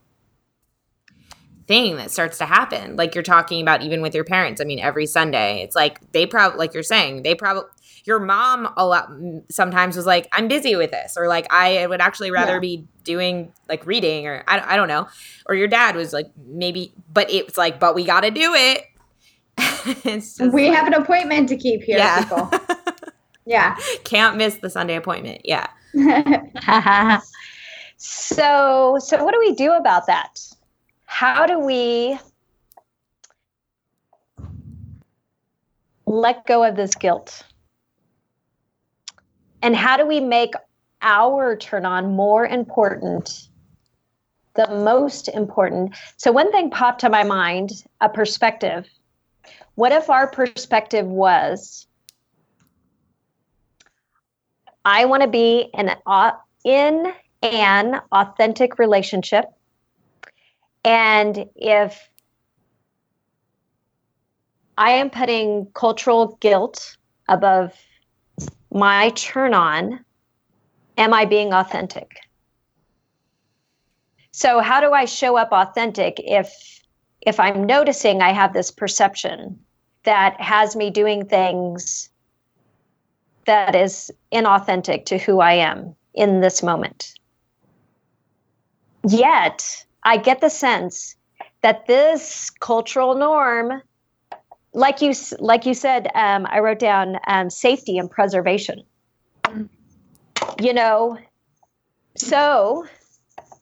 thing that starts to happen. Like you're talking about even with your parents. I mean, every Sunday, it's like they probably like you're saying, they probably your mom a lot sometimes was like, I'm busy with this, or like I would actually rather yeah. be doing like reading, or I, I don't know, or your dad was like maybe, but it's like, but we got to do it. we like, have an appointment to keep here, yeah. people. Yeah. Can't miss the Sunday appointment. Yeah. so, so what do we do about that? How do we let go of this guilt? And how do we make our turn on more important, the most important? So, one thing popped to my mind a perspective. What if our perspective was I want to be in, in an authentic relationship. And if I am putting cultural guilt above my turn on, am I being authentic? So how do I show up authentic if if I'm noticing I have this perception that has me doing things that is inauthentic to who I am in this moment? Yet, I get the sense that this cultural norm like you like you said um, i wrote down um, safety and preservation. You know so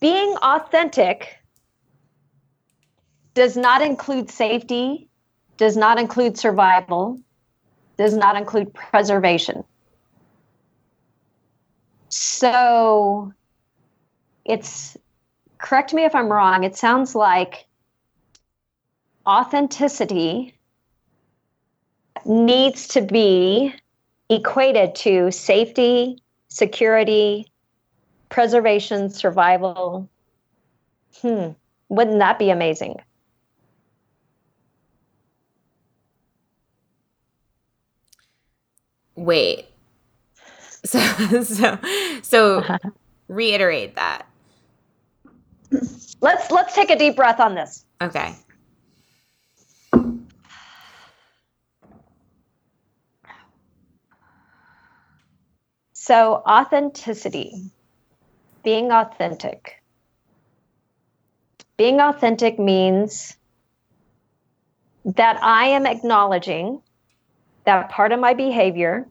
being authentic does not include safety does not include survival does not include preservation. So it's correct me if i'm wrong it sounds like authenticity needs to be equated to safety, security, preservation, survival. Hmm, wouldn't that be amazing? Wait. So so so reiterate that. Let's let's take a deep breath on this. Okay. So, authenticity, being authentic. Being authentic means that I am acknowledging that part of my behavior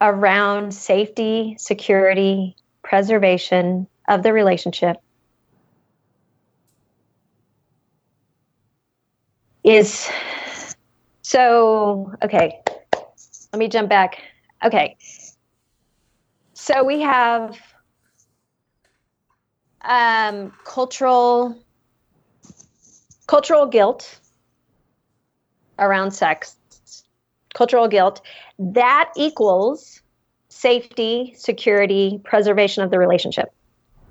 around safety, security, preservation of the relationship is so okay let me jump back Okay. So we have um, cultural cultural guilt around sex. Cultural guilt that equals safety, security, preservation of the relationship.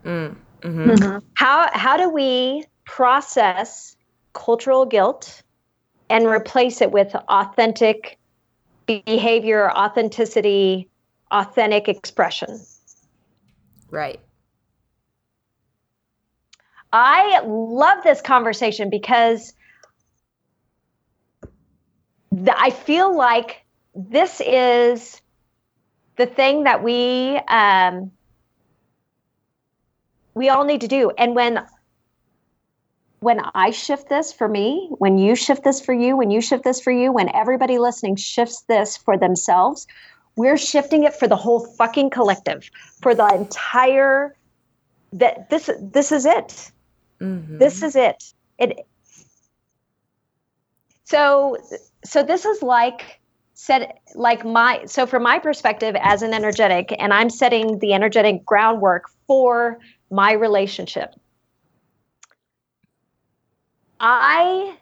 Mm, mm-hmm. Mm-hmm. How how do we process cultural guilt and replace it with authentic behavior, authenticity, authentic expression. Right. I love this conversation because the, I feel like this is the thing that we um, we all need to do. And when when I shift this for me, when you shift this for you, when you shift this for you, when everybody listening shifts this for themselves, we're shifting it for the whole fucking collective, for the entire that this this is it. Mm-hmm. This is it. It so so this is like said like my so from my perspective as an energetic and I'm setting the energetic groundwork for my relationship I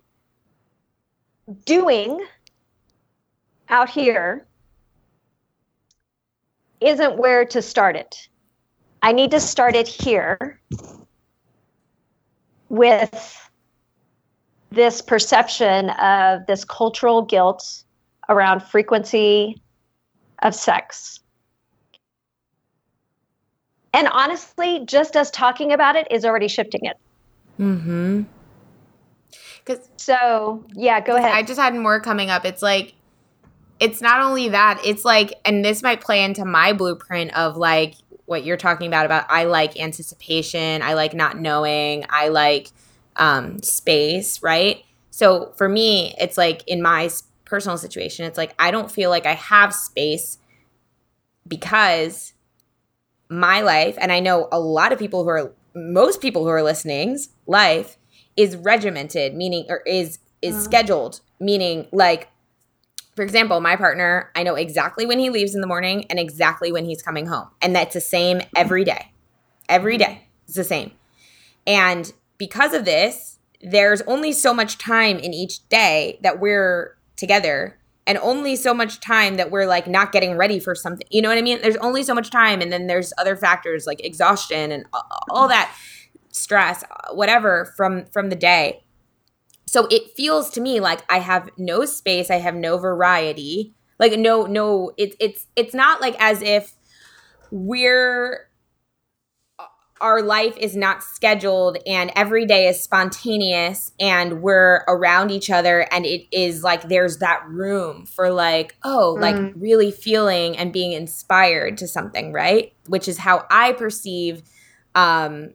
doing out here isn't where to start it. I need to start it here with this perception of this cultural guilt around frequency of sex. And honestly, just us talking about it is already shifting it. Mm Mhm. Because so yeah, go ahead. I just had more coming up. It's like it's not only that, it's like, and this might play into my blueprint of like what you're talking about about I like anticipation, I like not knowing, I like um, space, right? So for me, it's like in my personal situation, it's like I don't feel like I have space because my life, and I know a lot of people who are most people who are listening's life is regimented, meaning or is is uh-huh. scheduled, meaning like for example, my partner, I know exactly when he leaves in the morning and exactly when he's coming home. And that's the same every day. Every day. It's the same. And because of this, there's only so much time in each day that we're together and only so much time that we're like not getting ready for something. You know what I mean? There's only so much time and then there's other factors like exhaustion and all that stress, whatever from from the day. So it feels to me like I have no space, I have no variety. Like no no it's it's it's not like as if we're our life is not scheduled and every day is spontaneous and we're around each other and it is like there's that room for like oh mm. like really feeling and being inspired to something right? Which is how i perceive um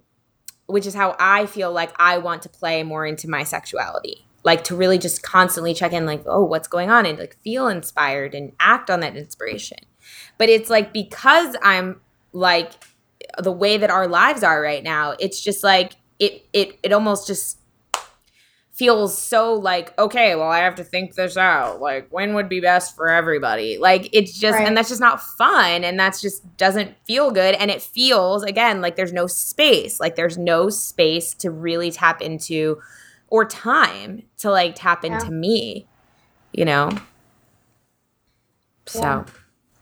which is how i feel like i want to play more into my sexuality. Like to really just constantly check in like oh what's going on? And like feel inspired and act on that inspiration. But it's like because i'm like the way that our lives are right now it's just like it it it almost just feels so like okay well i have to think this out like when would be best for everybody like it's just right. and that's just not fun and that's just doesn't feel good and it feels again like there's no space like there's no space to really tap into or time to like tap yeah. into me you know so yeah.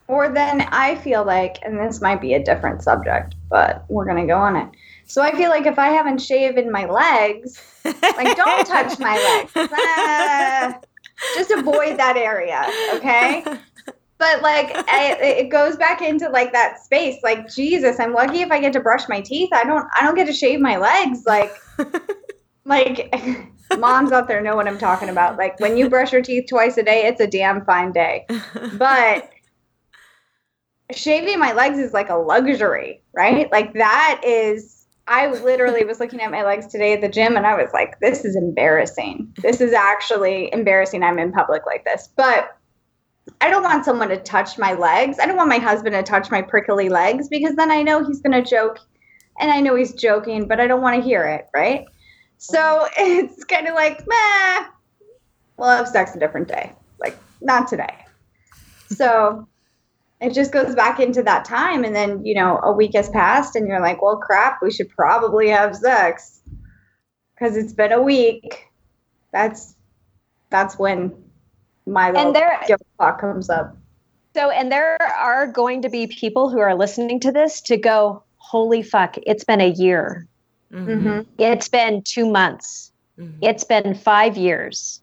Or then I feel like, and this might be a different subject, but we're going to go on it. So I feel like if I haven't shaven my legs, like don't touch my legs. Ah, just avoid that area, okay? But like I, it goes back into like that space. Like Jesus, I'm lucky if I get to brush my teeth. I don't. I don't get to shave my legs. Like, like moms out there know what I'm talking about. Like when you brush your teeth twice a day, it's a damn fine day. But shaving my legs is like a luxury, right? Like that is I literally was looking at my legs today at the gym and I was like, this is embarrassing. This is actually embarrassing. I'm in public like this. But I don't want someone to touch my legs. I don't want my husband to touch my prickly legs because then I know he's going to joke and I know he's joking, but I don't want to hear it, right? So it's kind of like, meh, we'll have sex a different day. Like, not today. So it just goes back into that time and then you know a week has passed and you're like well crap we should probably have sex because it's been a week that's that's when my little and there, clock comes up so and there are going to be people who are listening to this to go holy fuck it's been a year mm-hmm. mm-hmm. it's been two months mm-hmm. it's been five years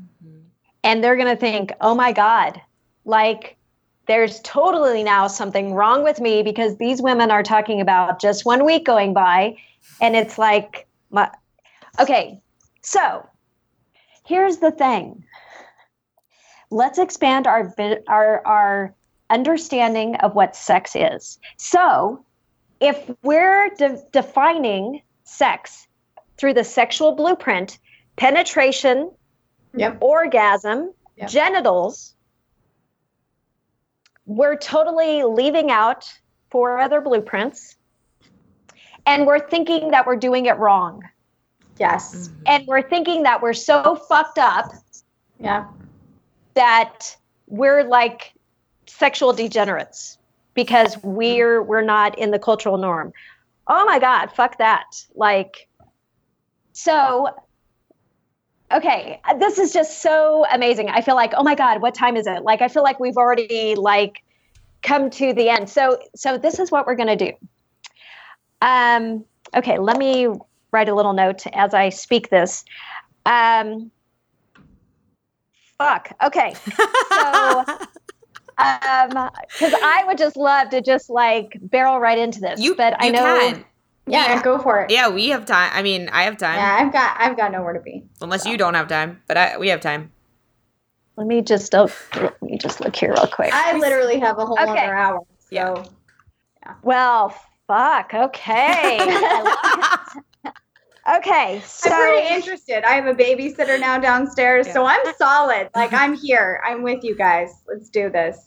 mm-hmm. and they're going to think oh my god like there's totally now something wrong with me because these women are talking about just one week going by and it's like my, okay so here's the thing let's expand our our our understanding of what sex is so if we're de- defining sex through the sexual blueprint penetration yep. orgasm yep. genitals we're totally leaving out four other blueprints and we're thinking that we're doing it wrong. Yes. Mm-hmm. And we're thinking that we're so fucked up. Yeah. That we're like sexual degenerates because we're we're not in the cultural norm. Oh my god, fuck that. Like so okay this is just so amazing. I feel like oh my god what time is it? Like i feel like we've already like come to the end. So so this is what we're going to do. Um okay let me write a little note as i speak this. Um fuck. Okay so um because i would just love to just like barrel right into this you, but you i know can. Yeah, yeah, go for it. Yeah, we have time. I mean, I have time. Yeah, I've got I've got nowhere to be. Unless so. you don't have time, but I we have time. Let me just oh, let me just look here real quick. I literally have a whole okay. other hour. So. Yeah. yeah. Well, fuck. Okay. okay. So I'm pretty interested. I have a babysitter now downstairs, yeah. so I'm solid. Like I'm here. I'm with you guys. Let's do this.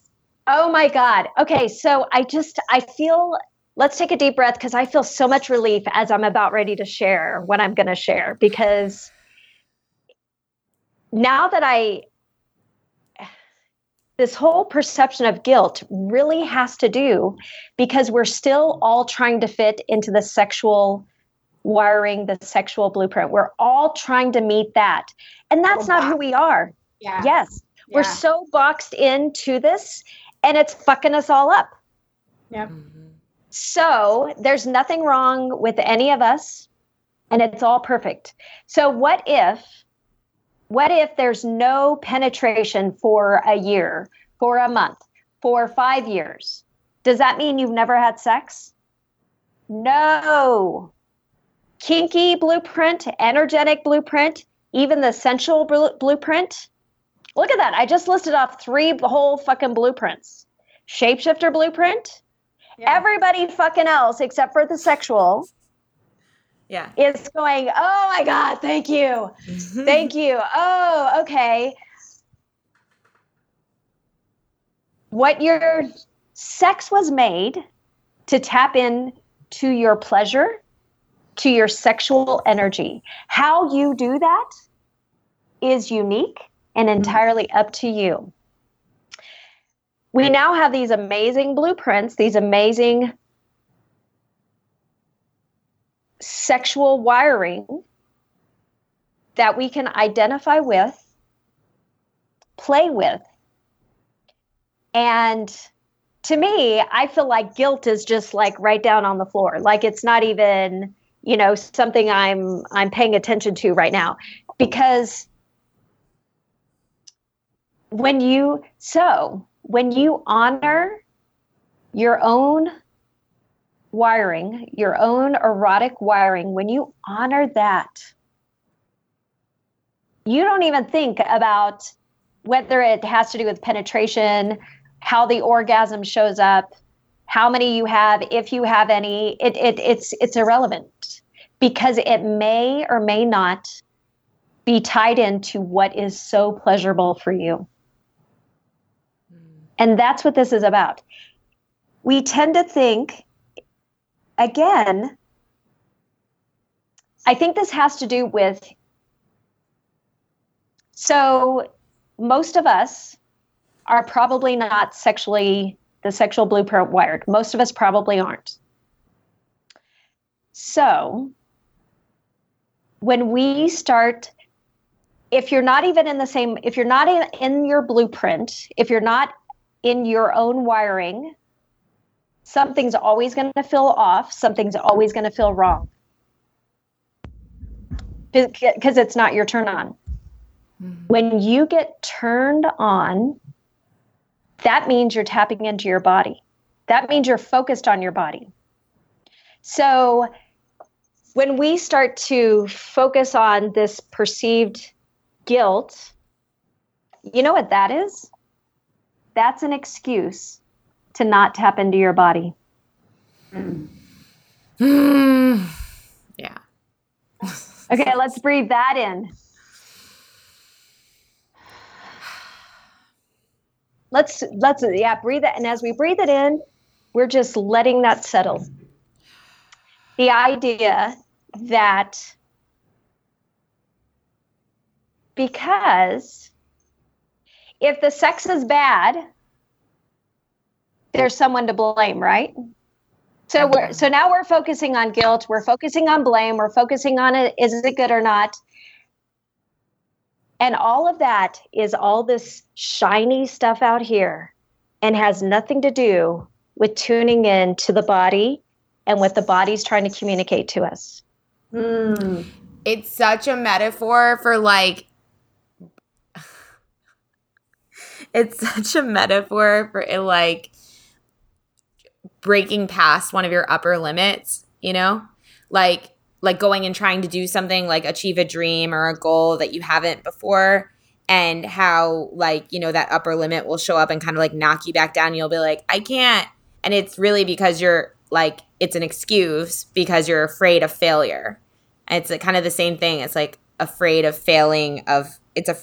Oh my god. Okay, so I just I feel let's take a deep breath because I feel so much relief as I'm about ready to share what I'm going to share. Because now that I, this whole perception of guilt really has to do because we're still all trying to fit into the sexual wiring, the sexual blueprint. We're all trying to meet that. And that's not who we are. Yeah. Yes. Yeah. We're so boxed into this and it's fucking us all up. Yep. Mm-hmm. So there's nothing wrong with any of us and it's all perfect. So what if what if there's no penetration for a year, for a month, for 5 years? Does that mean you've never had sex? No. Kinky blueprint, energetic blueprint, even the sensual blueprint. Look at that. I just listed off three whole fucking blueprints. Shapeshifter blueprint. Yeah. Everybody fucking else except for the sexual. Yeah. Is going, oh my God, thank you. thank you. Oh, okay. What your sex was made to tap in to your pleasure, to your sexual energy. How you do that is unique and mm-hmm. entirely up to you. We now have these amazing blueprints, these amazing sexual wiring that we can identify with, play with. And to me, I feel like guilt is just like right down on the floor. Like it's not even, you know, something I'm I'm paying attention to right now because when you so when you honor your own wiring, your own erotic wiring, when you honor that, you don't even think about whether it has to do with penetration, how the orgasm shows up, how many you have, if you have any. It, it it's it's irrelevant because it may or may not be tied into what is so pleasurable for you. And that's what this is about. We tend to think, again, I think this has to do with. So, most of us are probably not sexually, the sexual blueprint wired. Most of us probably aren't. So, when we start if you're not even in the same if you're not in, in your blueprint if you're not in your own wiring, something's always going to feel off, something's always going to feel wrong. Because it's not your turn on. Mm-hmm. When you get turned on, that means you're tapping into your body. That means you're focused on your body. So when we start to focus on this perceived guilt, you know what that is? That's an excuse to not tap into your body. Mm. yeah. okay, let's breathe that in. Let's let's yeah, breathe it and as we breathe it in, we're just letting that settle. The idea that because if the sex is bad, there's someone to blame, right? So we're so now we're focusing on guilt, we're focusing on blame, we're focusing on it is it good or not? And all of that is all this shiny stuff out here and has nothing to do with tuning in to the body and what the body's trying to communicate to us. Mm. It's such a metaphor for like it's such a metaphor for it, like breaking past one of your upper limits, you know? Like like going and trying to do something like achieve a dream or a goal that you haven't before and how like, you know, that upper limit will show up and kind of like knock you back down. You'll be like, "I can't." And it's really because you're like it's an excuse because you're afraid of failure. And it's kind of the same thing. It's like afraid of failing of it's a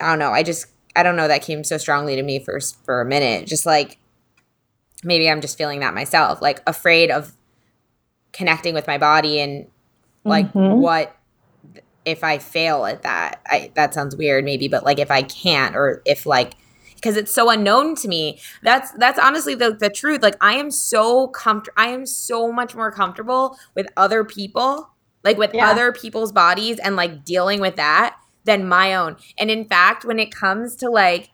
I don't know. I just I don't know that came so strongly to me for for a minute. Just like maybe I'm just feeling that myself, like afraid of connecting with my body and like mm-hmm. what if I fail at that. I that sounds weird maybe, but like if I can't or if like because it's so unknown to me. That's that's honestly the the truth. Like I am so comfortable I am so much more comfortable with other people, like with yeah. other people's bodies and like dealing with that than my own. And in fact, when it comes to like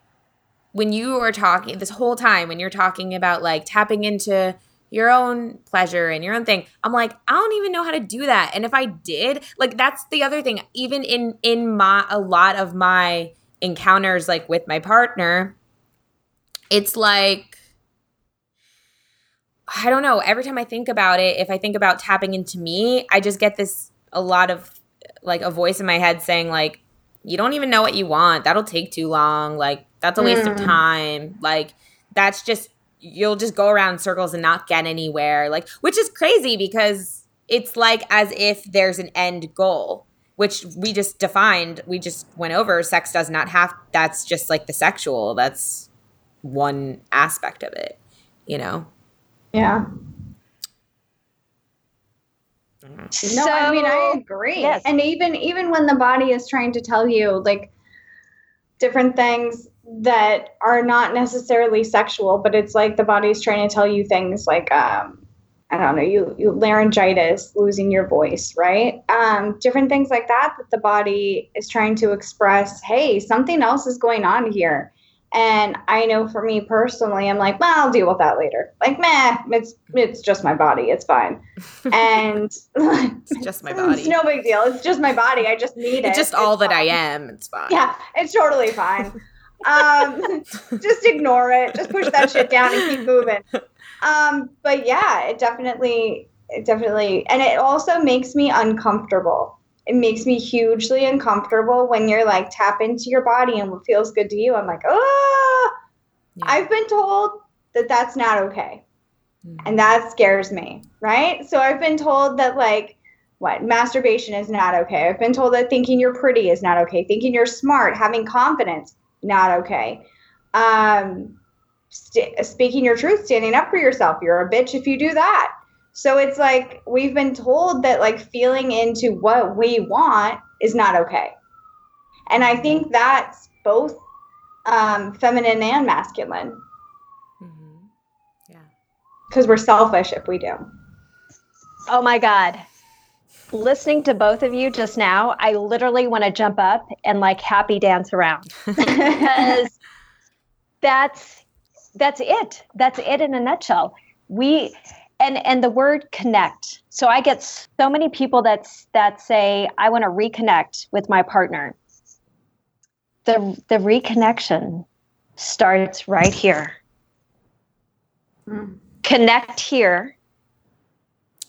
when you are talking this whole time when you're talking about like tapping into your own pleasure and your own thing i'm like i don't even know how to do that. And if i did like that's the other thing. Even in in my a lot of my encounters like with my partner it's like i don't know. Every time i think about it if i think about tapping into me i just get this a lot of like a voice in my head saying like you don't even know what you want that'll take too long like that's a waste mm. of time. Like that's just you'll just go around circles and not get anywhere. Like which is crazy because it's like as if there's an end goal, which we just defined, we just went over. Sex does not have that's just like the sexual. That's one aspect of it, you know? Yeah. No, I mean I agree. Yes. And even even when the body is trying to tell you like different things that are not necessarily sexual, but it's like the body's trying to tell you things like um, I don't know, you you laryngitis, losing your voice, right? Um, different things like that that the body is trying to express, hey, something else is going on here. And I know for me personally, I'm like, well, I'll deal with that later. Like, meh, it's it's just my body. It's fine. And it's just my body. It's no big deal. It's just my body. I just need it. It's just all it's that fine. I am. It's fine. Yeah, it's totally fine. um, just ignore it. Just push that shit down and keep moving. Um, but yeah, it definitely, it definitely, and it also makes me uncomfortable. It makes me hugely uncomfortable when you're like tap into your body and what feels good to you. I'm like, oh, yeah. I've been told that that's not okay. Mm-hmm. And that scares me, right? So I've been told that like what masturbation is not okay. I've been told that thinking you're pretty is not okay. Thinking you're smart, having confidence not okay. Um, st- speaking your truth, standing up for yourself. You're a bitch if you do that. So it's like we've been told that like feeling into what we want is not okay. And I think that's both um, feminine and masculine. Mm-hmm. Yeah. Because we're selfish if we do. Oh my God listening to both of you just now, I literally want to jump up and like happy dance around because that's that's it. That's it in a nutshell. We and and the word connect. So I get so many people that that say I want to reconnect with my partner. The the reconnection starts right here. Mm. Connect here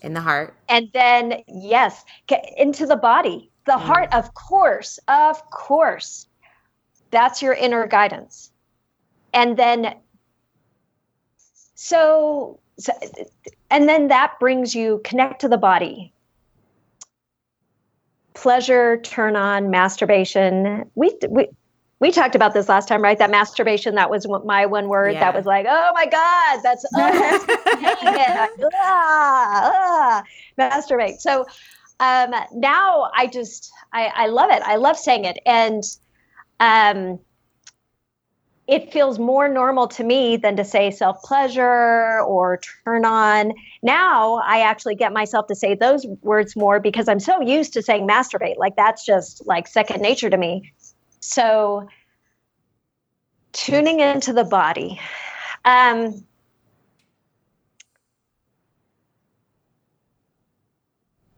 in the heart. And then, yes, into the body. The mm. heart, of course, of course. That's your inner guidance. And then, so, so and then that brings you connect to the body. Pleasure, turn on, masturbation. We, we, we talked about this last time, right? That masturbation, that was my one word yeah. that was like, oh my God, that's, oh, ah, ah, masturbate. So um, now I just, I, I love it. I love saying it. And um, it feels more normal to me than to say self pleasure or turn on. Now I actually get myself to say those words more because I'm so used to saying masturbate. Like that's just like second nature to me. So, tuning into the body. Um,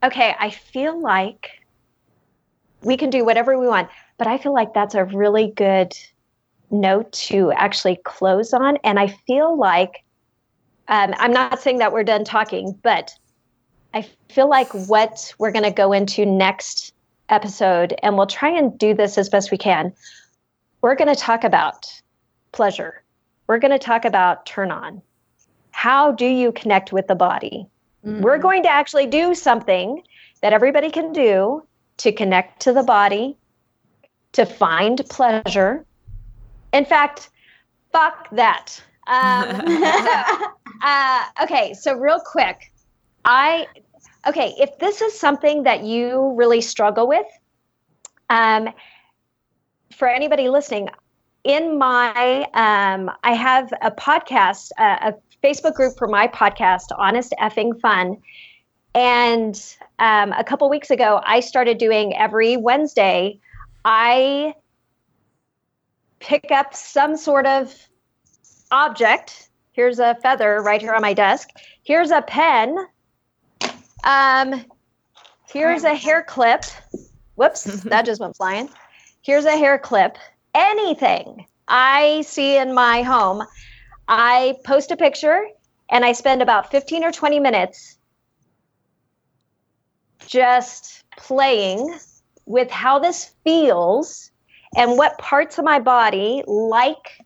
okay, I feel like we can do whatever we want, but I feel like that's a really good note to actually close on. And I feel like um, I'm not saying that we're done talking, but I feel like what we're going to go into next episode, and we'll try and do this as best we can. We're going to talk about pleasure. We're going to talk about turn on. How do you connect with the body? Mm-hmm. We're going to actually do something that everybody can do to connect to the body, to find pleasure. In fact, fuck that. Um, uh, okay, so real quick, I okay, if this is something that you really struggle with, um, for anybody listening, in my, um, I have a podcast, uh, a Facebook group for my podcast, Honest Effing Fun. And um, a couple weeks ago, I started doing every Wednesday. I pick up some sort of object. Here's a feather right here on my desk. Here's a pen. Um, here's a hair clip. Whoops, that just went flying. Here's a hair clip. Anything I see in my home, I post a picture and I spend about 15 or 20 minutes just playing with how this feels and what parts of my body like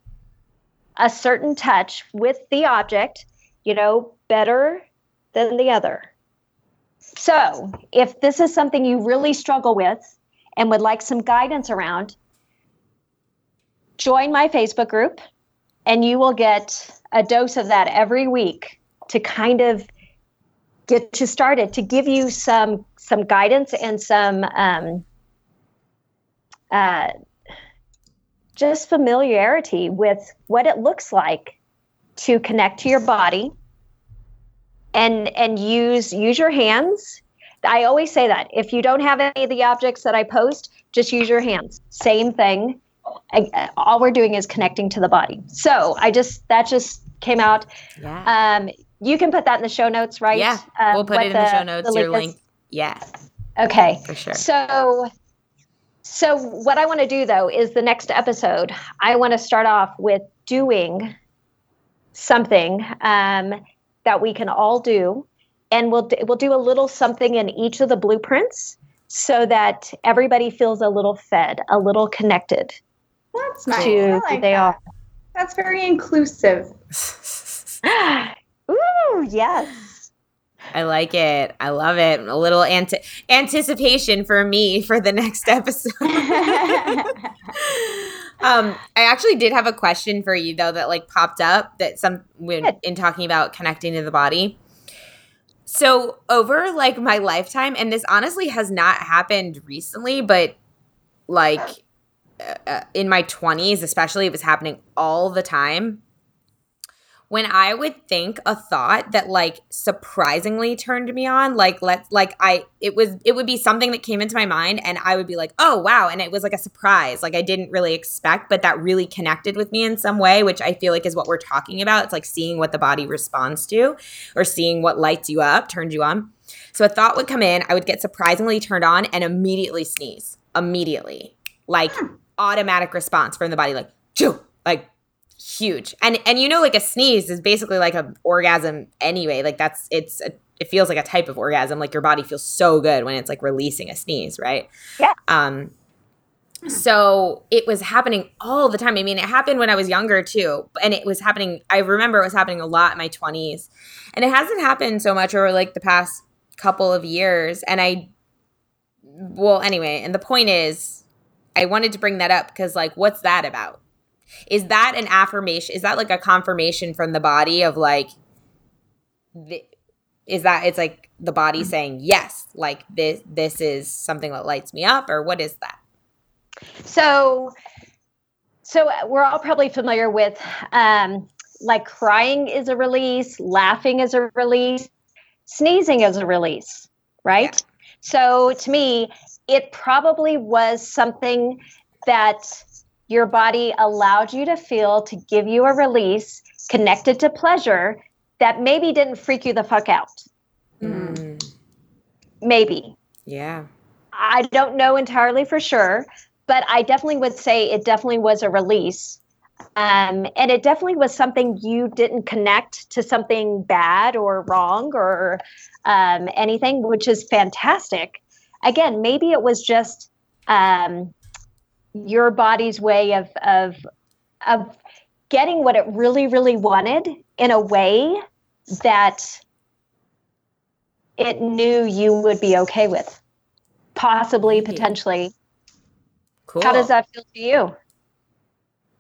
a certain touch with the object, you know, better than the other. So, if this is something you really struggle with and would like some guidance around, join my Facebook group and you will get a dose of that every week to kind of get you started to give you some some guidance and some um, uh, just familiarity with what it looks like to connect to your body and and use use your hands. I always say that if you don't have any of the objects that i post just use your hands. Same thing. I, all we're doing is connecting to the body. So i just that just came out. Yeah. um you can put that in the show notes right? Yeah. Uh, we'll put it in the, the show notes the your link. Yeah. Okay. For sure. So so, what I want to do though is the next episode, I want to start off with doing something um, that we can all do. And we'll, we'll do a little something in each of the blueprints so that everybody feels a little fed, a little connected. That's nice. To like they that. are. That's very inclusive. Ooh, yes. I like it. I love it. A little anti- anticipation for me for the next episode. um, I actually did have a question for you though that like popped up that some when in talking about connecting to the body. So over like my lifetime, and this honestly has not happened recently, but like uh, uh in my twenties, especially, it was happening all the time when I would think a thought that like surprisingly turned me on, like let's like I it was it would be something that came into my mind and I would be like, "Oh, wow." And it was like a surprise. Like I didn't really expect, but that really connected with me in some way, which I feel like is what we're talking about. It's like seeing what the body responds to or seeing what lights you up, turns you on. So a thought would come in, I would get surprisingly turned on and immediately sneeze. Immediately. Like hmm. automatic response from the body like, "Choo." Like huge. And and you know like a sneeze is basically like an orgasm anyway. Like that's it's a, it feels like a type of orgasm. Like your body feels so good when it's like releasing a sneeze, right? Yeah. Um so it was happening all the time. I mean, it happened when I was younger too, and it was happening. I remember it was happening a lot in my 20s, and it hasn't happened so much over like the past couple of years. And I, well, anyway, and the point is, I wanted to bring that up because, like, what's that about? Is that an affirmation? Is that like a confirmation from the body of like, the, is that it's like the body mm-hmm. saying yes, like this this is something that lights me up, or what is that? So, so we're all probably familiar with um, like crying is a release, laughing is a release, sneezing is a release, right? Yeah. So to me, it probably was something that your body allowed you to feel to give you a release connected to pleasure that maybe didn't freak you the fuck out. Mm. Maybe. Yeah. I don't know entirely for sure, but I definitely would say it definitely was a release. Um, and it definitely was something you didn't connect to something bad or wrong or um, anything, which is fantastic. Again, maybe it was just um, your body's way of of of getting what it really really wanted in a way that it knew you would be okay with possibly potentially. Cool how does that feel to you?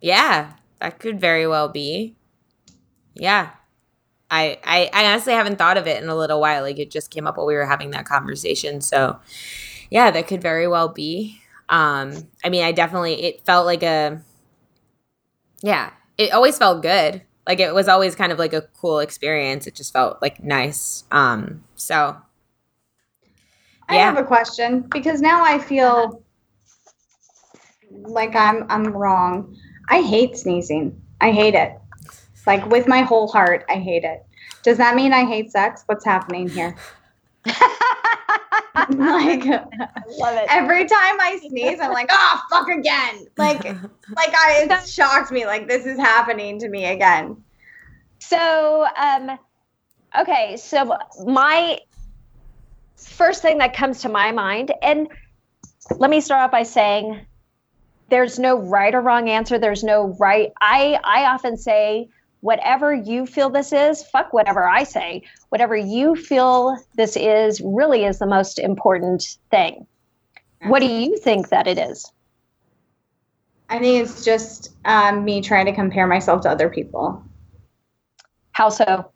Yeah that could very well be. Yeah. I, I i honestly haven't thought of it in a little while. Like it just came up while we were having that conversation. So yeah that could very well be um, I mean, I definitely it felt like a yeah, it always felt good. Like it was always kind of like a cool experience. It just felt like nice. Um, so yeah. I have a question because now I feel like I'm I'm wrong. I hate sneezing. I hate it. Like with my whole heart, I hate it. Does that mean I hate sex? What's happening here? like I love it. Every time I sneeze, I'm like, oh fuck again. Like like I it shocked me. Like this is happening to me again. So um okay, so my first thing that comes to my mind, and let me start off by saying there's no right or wrong answer. There's no right. I I often say whatever you feel this is, fuck whatever I say. Whatever you feel this is really is the most important thing. What do you think that it is? I think it's just um, me trying to compare myself to other people. How so?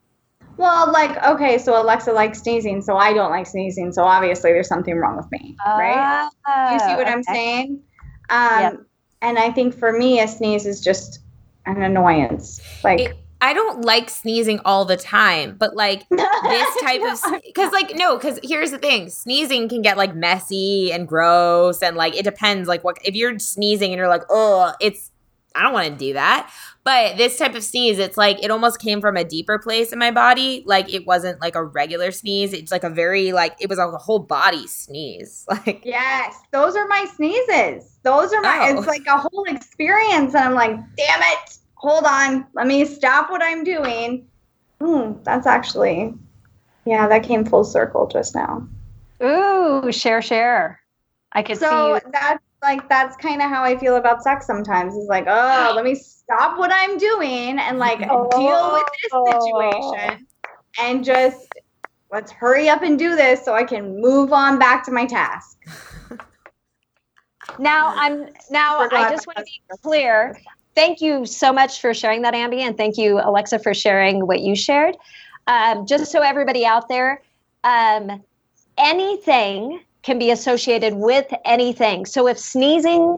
Well, like, okay, so Alexa likes sneezing, so I don't like sneezing, so obviously there's something wrong with me, uh, right? You see what okay. I'm saying? Um, yep. And I think for me, a sneeze is just an annoyance. Like it, I don't like sneezing all the time, but like this type of because like no, because here's the thing: sneezing can get like messy and gross, and like it depends. Like what if you're sneezing and you're like, oh, it's I don't want to do that. But this type of sneeze, it's like it almost came from a deeper place in my body. Like it wasn't like a regular sneeze. It's like a very like it was a whole body sneeze. Like yes, those are my sneezes. Those are my. Oh. It's like a whole experience, and I'm like, damn it hold on, let me stop what I'm doing. Hmm, that's actually, yeah, that came full circle just now. Ooh, share, share. I could so see. that's like that's kind of how I feel about sex sometimes. It's like, oh, let me stop what I'm doing and like oh. deal with this situation and just let's hurry up and do this so I can move on back to my task. Now I'm now I just want to be clear thank you so much for sharing that, Ambi, and thank you, Alexa, for sharing what you shared. Um, just so everybody out there, um, anything can be associated with anything. So if sneezing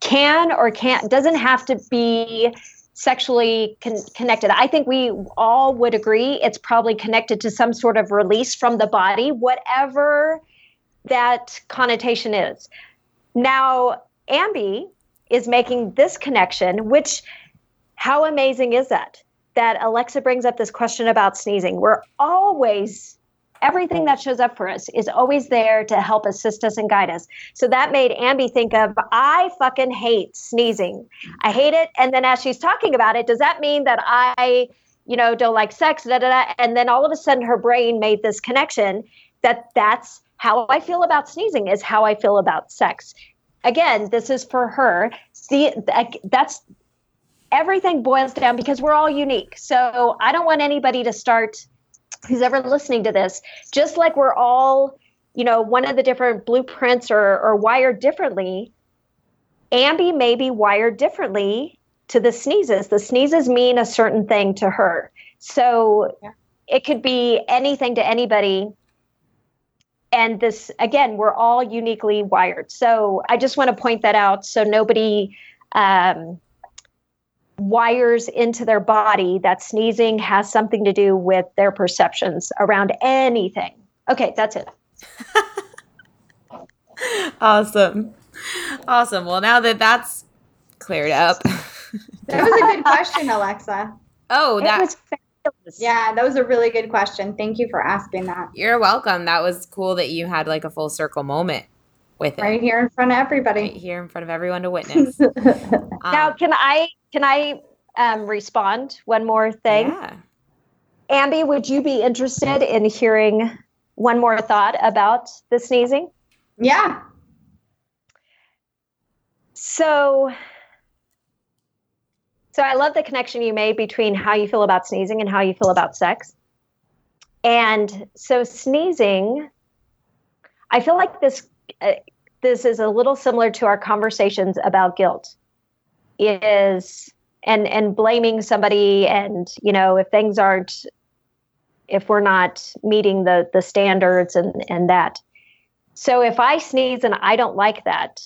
can or can't doesn't have to be sexually con- connected. I think we all would agree it's probably connected to some sort of release from the body, whatever that connotation is. Now, Ambi is making this connection, which how amazing is that? That Alexa brings up this question about sneezing. We're always, everything that shows up for us is always there to help assist us and guide us. So that made Ambi think of, I fucking hate sneezing. I hate it. And then as she's talking about it, does that mean that I, you know, don't like sex? Da, da, da. And then all of a sudden her brain made this connection that that's how I feel about sneezing is how I feel about sex again, this is for her. See, that's everything boils down because we're all unique. So I don't want anybody to start who's ever listening to this, just like we're all, you know, one of the different blueprints or, or wired differently. Ambi may be wired differently to the sneezes. The sneezes mean a certain thing to her. So yeah. it could be anything to anybody and this again we're all uniquely wired so i just want to point that out so nobody um, wires into their body that sneezing has something to do with their perceptions around anything. Okay that's it. Awesome. Awesome. Well now that that's cleared up. That was a good question alexa. Oh that was yeah, that was a really good question. Thank you for asking that. You're welcome. That was cool that you had like a full circle moment with it. Right here in front of everybody. Right here in front of everyone to witness. um, now, can I can I um, respond one more thing? Yeah. Ambi, would you be interested in hearing one more thought about the sneezing? Yeah. So so I love the connection you made between how you feel about sneezing and how you feel about sex. And so sneezing, I feel like this uh, this is a little similar to our conversations about guilt. Is and and blaming somebody and you know if things aren't if we're not meeting the the standards and and that. So if I sneeze and I don't like that,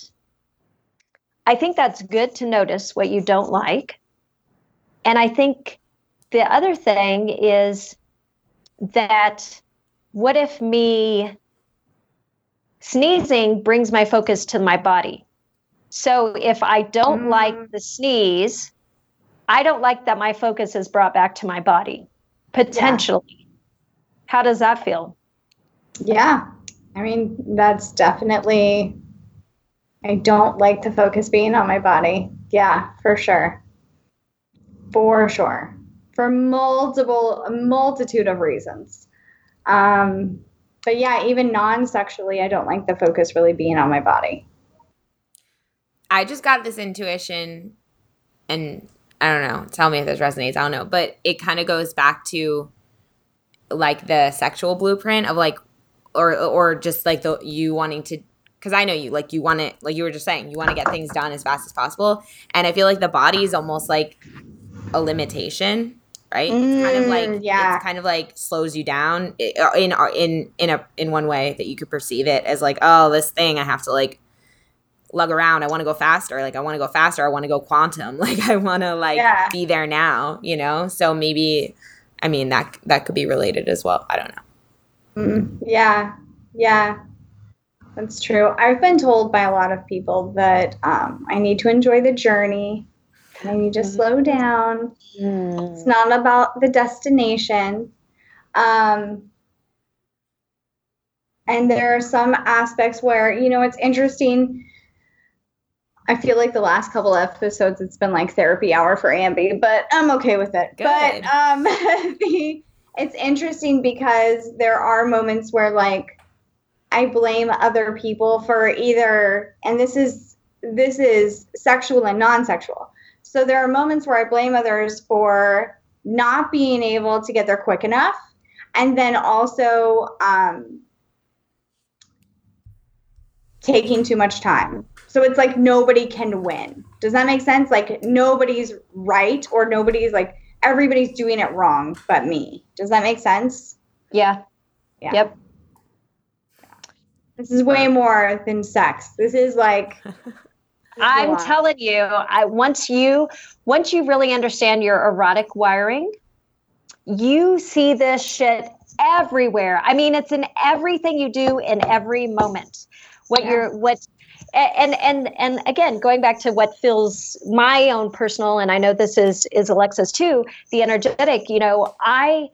I think that's good to notice what you don't like and I think the other thing is that what if me sneezing brings my focus to my body? So if I don't mm. like the sneeze, I don't like that my focus is brought back to my body, potentially. Yeah. How does that feel? Yeah. I mean, that's definitely, I don't like the focus being on my body. Yeah, for sure. For sure. For multiple, a multitude of reasons. Um, but yeah, even non sexually, I don't like the focus really being on my body. I just got this intuition, and I don't know. Tell me if this resonates. I don't know, but it kind of goes back to like the sexual blueprint of like, or or just like the you wanting to. Because I know you, like you want it, like you were just saying, you want to get things done as fast as possible, and I feel like the body is almost like a limitation right? Mm, it's kind of like mm, yeah. it's kind of like slows you down uh, in uh, in in a in one way that you could perceive it as like oh this thing I have to like lug around. I want to go faster. Like I want to go faster. I want to go quantum. Like I want to like yeah. be there now. You know. So maybe I mean that that could be related as well. I don't know. Mm, yeah. Yeah. That's true. I've been told by a lot of people that um, I need to enjoy the journey I you to mm-hmm. slow down. Mm. It's not about the destination. Um, and there are some aspects where, you know, it's interesting. I feel like the last couple episodes, it's been like therapy hour for Ambi, but I'm okay with it. Good. But um, the, it's interesting because there are moments where, like, I blame other people for either, and this is this is sexual and non-sexual. So there are moments where I blame others for not being able to get there quick enough. And then also um, taking too much time. So it's like nobody can win. Does that make sense? Like nobody's right or nobody's like everybody's doing it wrong but me. Does that make sense? Yeah. Yeah. Yep. This is way more than sex. This is like I'm telling you, I once you once you really understand your erotic wiring, you see this shit everywhere. I mean, it's in everything you do in every moment. What yeah. you're what and and and again going back to what feels my own personal and i know this is is alexa's too the energetic you know i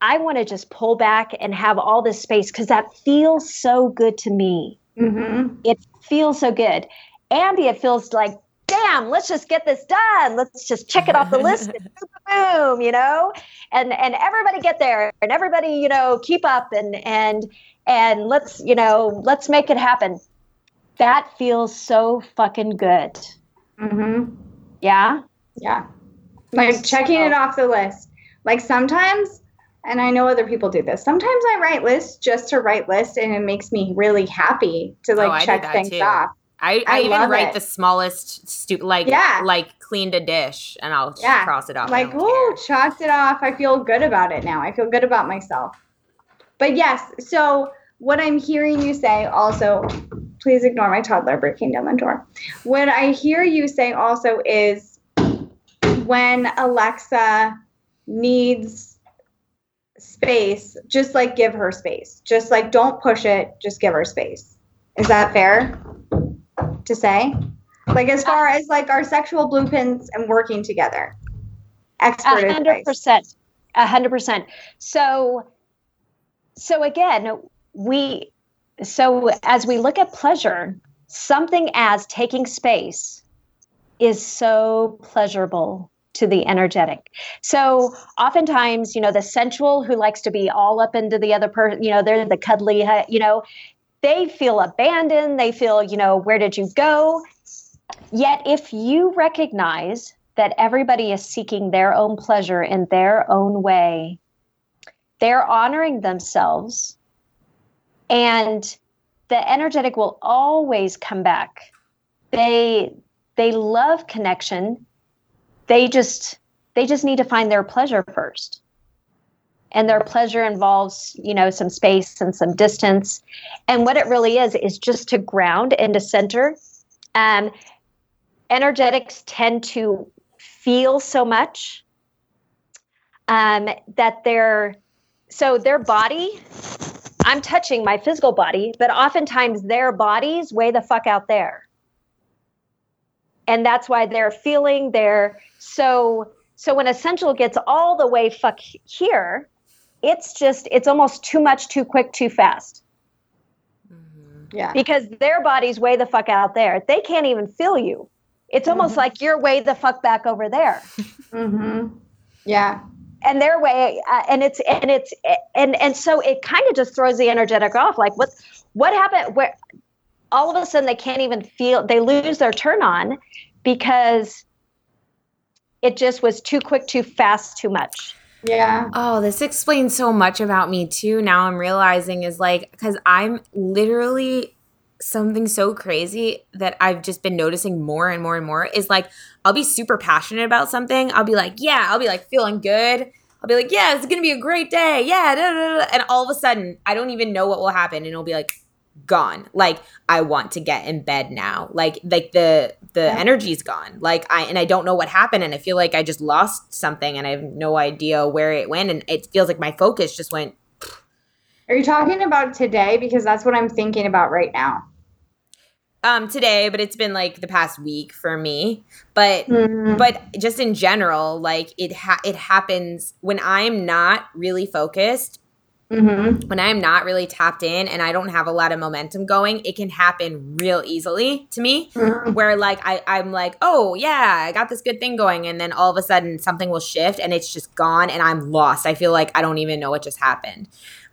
i want to just pull back and have all this space because that feels so good to me mm-hmm. it feels so good Ambi, it feels like, damn, let's just get this done. Let's just check it off the list boom, boom, you know, and and everybody get there and everybody, you know, keep up and and and let's, you know, let's make it happen. That feels so fucking good. Mm-hmm. Yeah. Yeah. Like checking it off the list. Like sometimes, and I know other people do this. Sometimes I write lists just to write lists, and it makes me really happy to like oh, check things too. off. I, I, I even write it. the smallest stupid like yeah. like cleaned a dish and I'll yeah. cross it off. Like, oh, chalked it off. I feel good about it now. I feel good about myself. But yes, so what I'm hearing you say also, please ignore my toddler breaking down the door. What I hear you say also is when Alexa needs space, just like give her space. Just like don't push it, just give her space. Is that fair? To say? Like as far as like our sexual blueprints and working together. Expert A hundred percent. A hundred percent. So so again, we so as we look at pleasure, something as taking space is so pleasurable to the energetic. So oftentimes, you know, the sensual who likes to be all up into the other person, you know, they're the cuddly, you know, they feel abandoned. They feel, you know, where did you go? Yet, if you recognize that everybody is seeking their own pleasure in their own way, they're honoring themselves, and the energetic will always come back. They they love connection. They just they just need to find their pleasure first and their pleasure involves you know some space and some distance. And what it really is is just to ground and to center. Um, energetics tend to feel so much um, that they're so their body i'm touching my physical body but oftentimes their bodies way the fuck out there. And that's why they're feeling they're so so when a sensual gets all the way fuck here it's just it's almost too much too quick too fast. Mm-hmm. yeah. Because their body's way the fuck out there. They can't even feel you. It's almost mm-hmm. like you're way the fuck back over there. Mm-hmm. yeah. And their way uh, and it's and it's and and so it kind of just throws the energetic off. Like what what happened where all of a sudden they can't even feel they lose their turn on because it just was too quick too fast too much yeah oh this explains so much about me too now i'm realizing is like because i'm literally something so crazy that I've just been noticing more and more and more is like I'll be super passionate about something. I'll be like, yeah, I'll be like feeling good. I'll be like, yeah, it's gonna be a great day. Yeah, da, da, da. and all of a sudden, I don't even know what will happen, and it'll be like gone. Like I want to get in bed now. Like like the the yeah. energy's gone. Like I and I don't know what happened, and I feel like I just lost something, and I have no idea where it went, and it feels like my focus just went are you talking about today? Because that's what I'm thinking about right now. Um, today, but it's been like the past week for me. But mm-hmm. but just in general, like it ha- it happens when I'm not really focused. Mm-hmm. When I'm not really tapped in and I don't have a lot of momentum going, it can happen real easily to me. Mm-hmm. Where like I, I'm like, oh yeah, I got this good thing going, and then all of a sudden something will shift and it's just gone, and I'm lost. I feel like I don't even know what just happened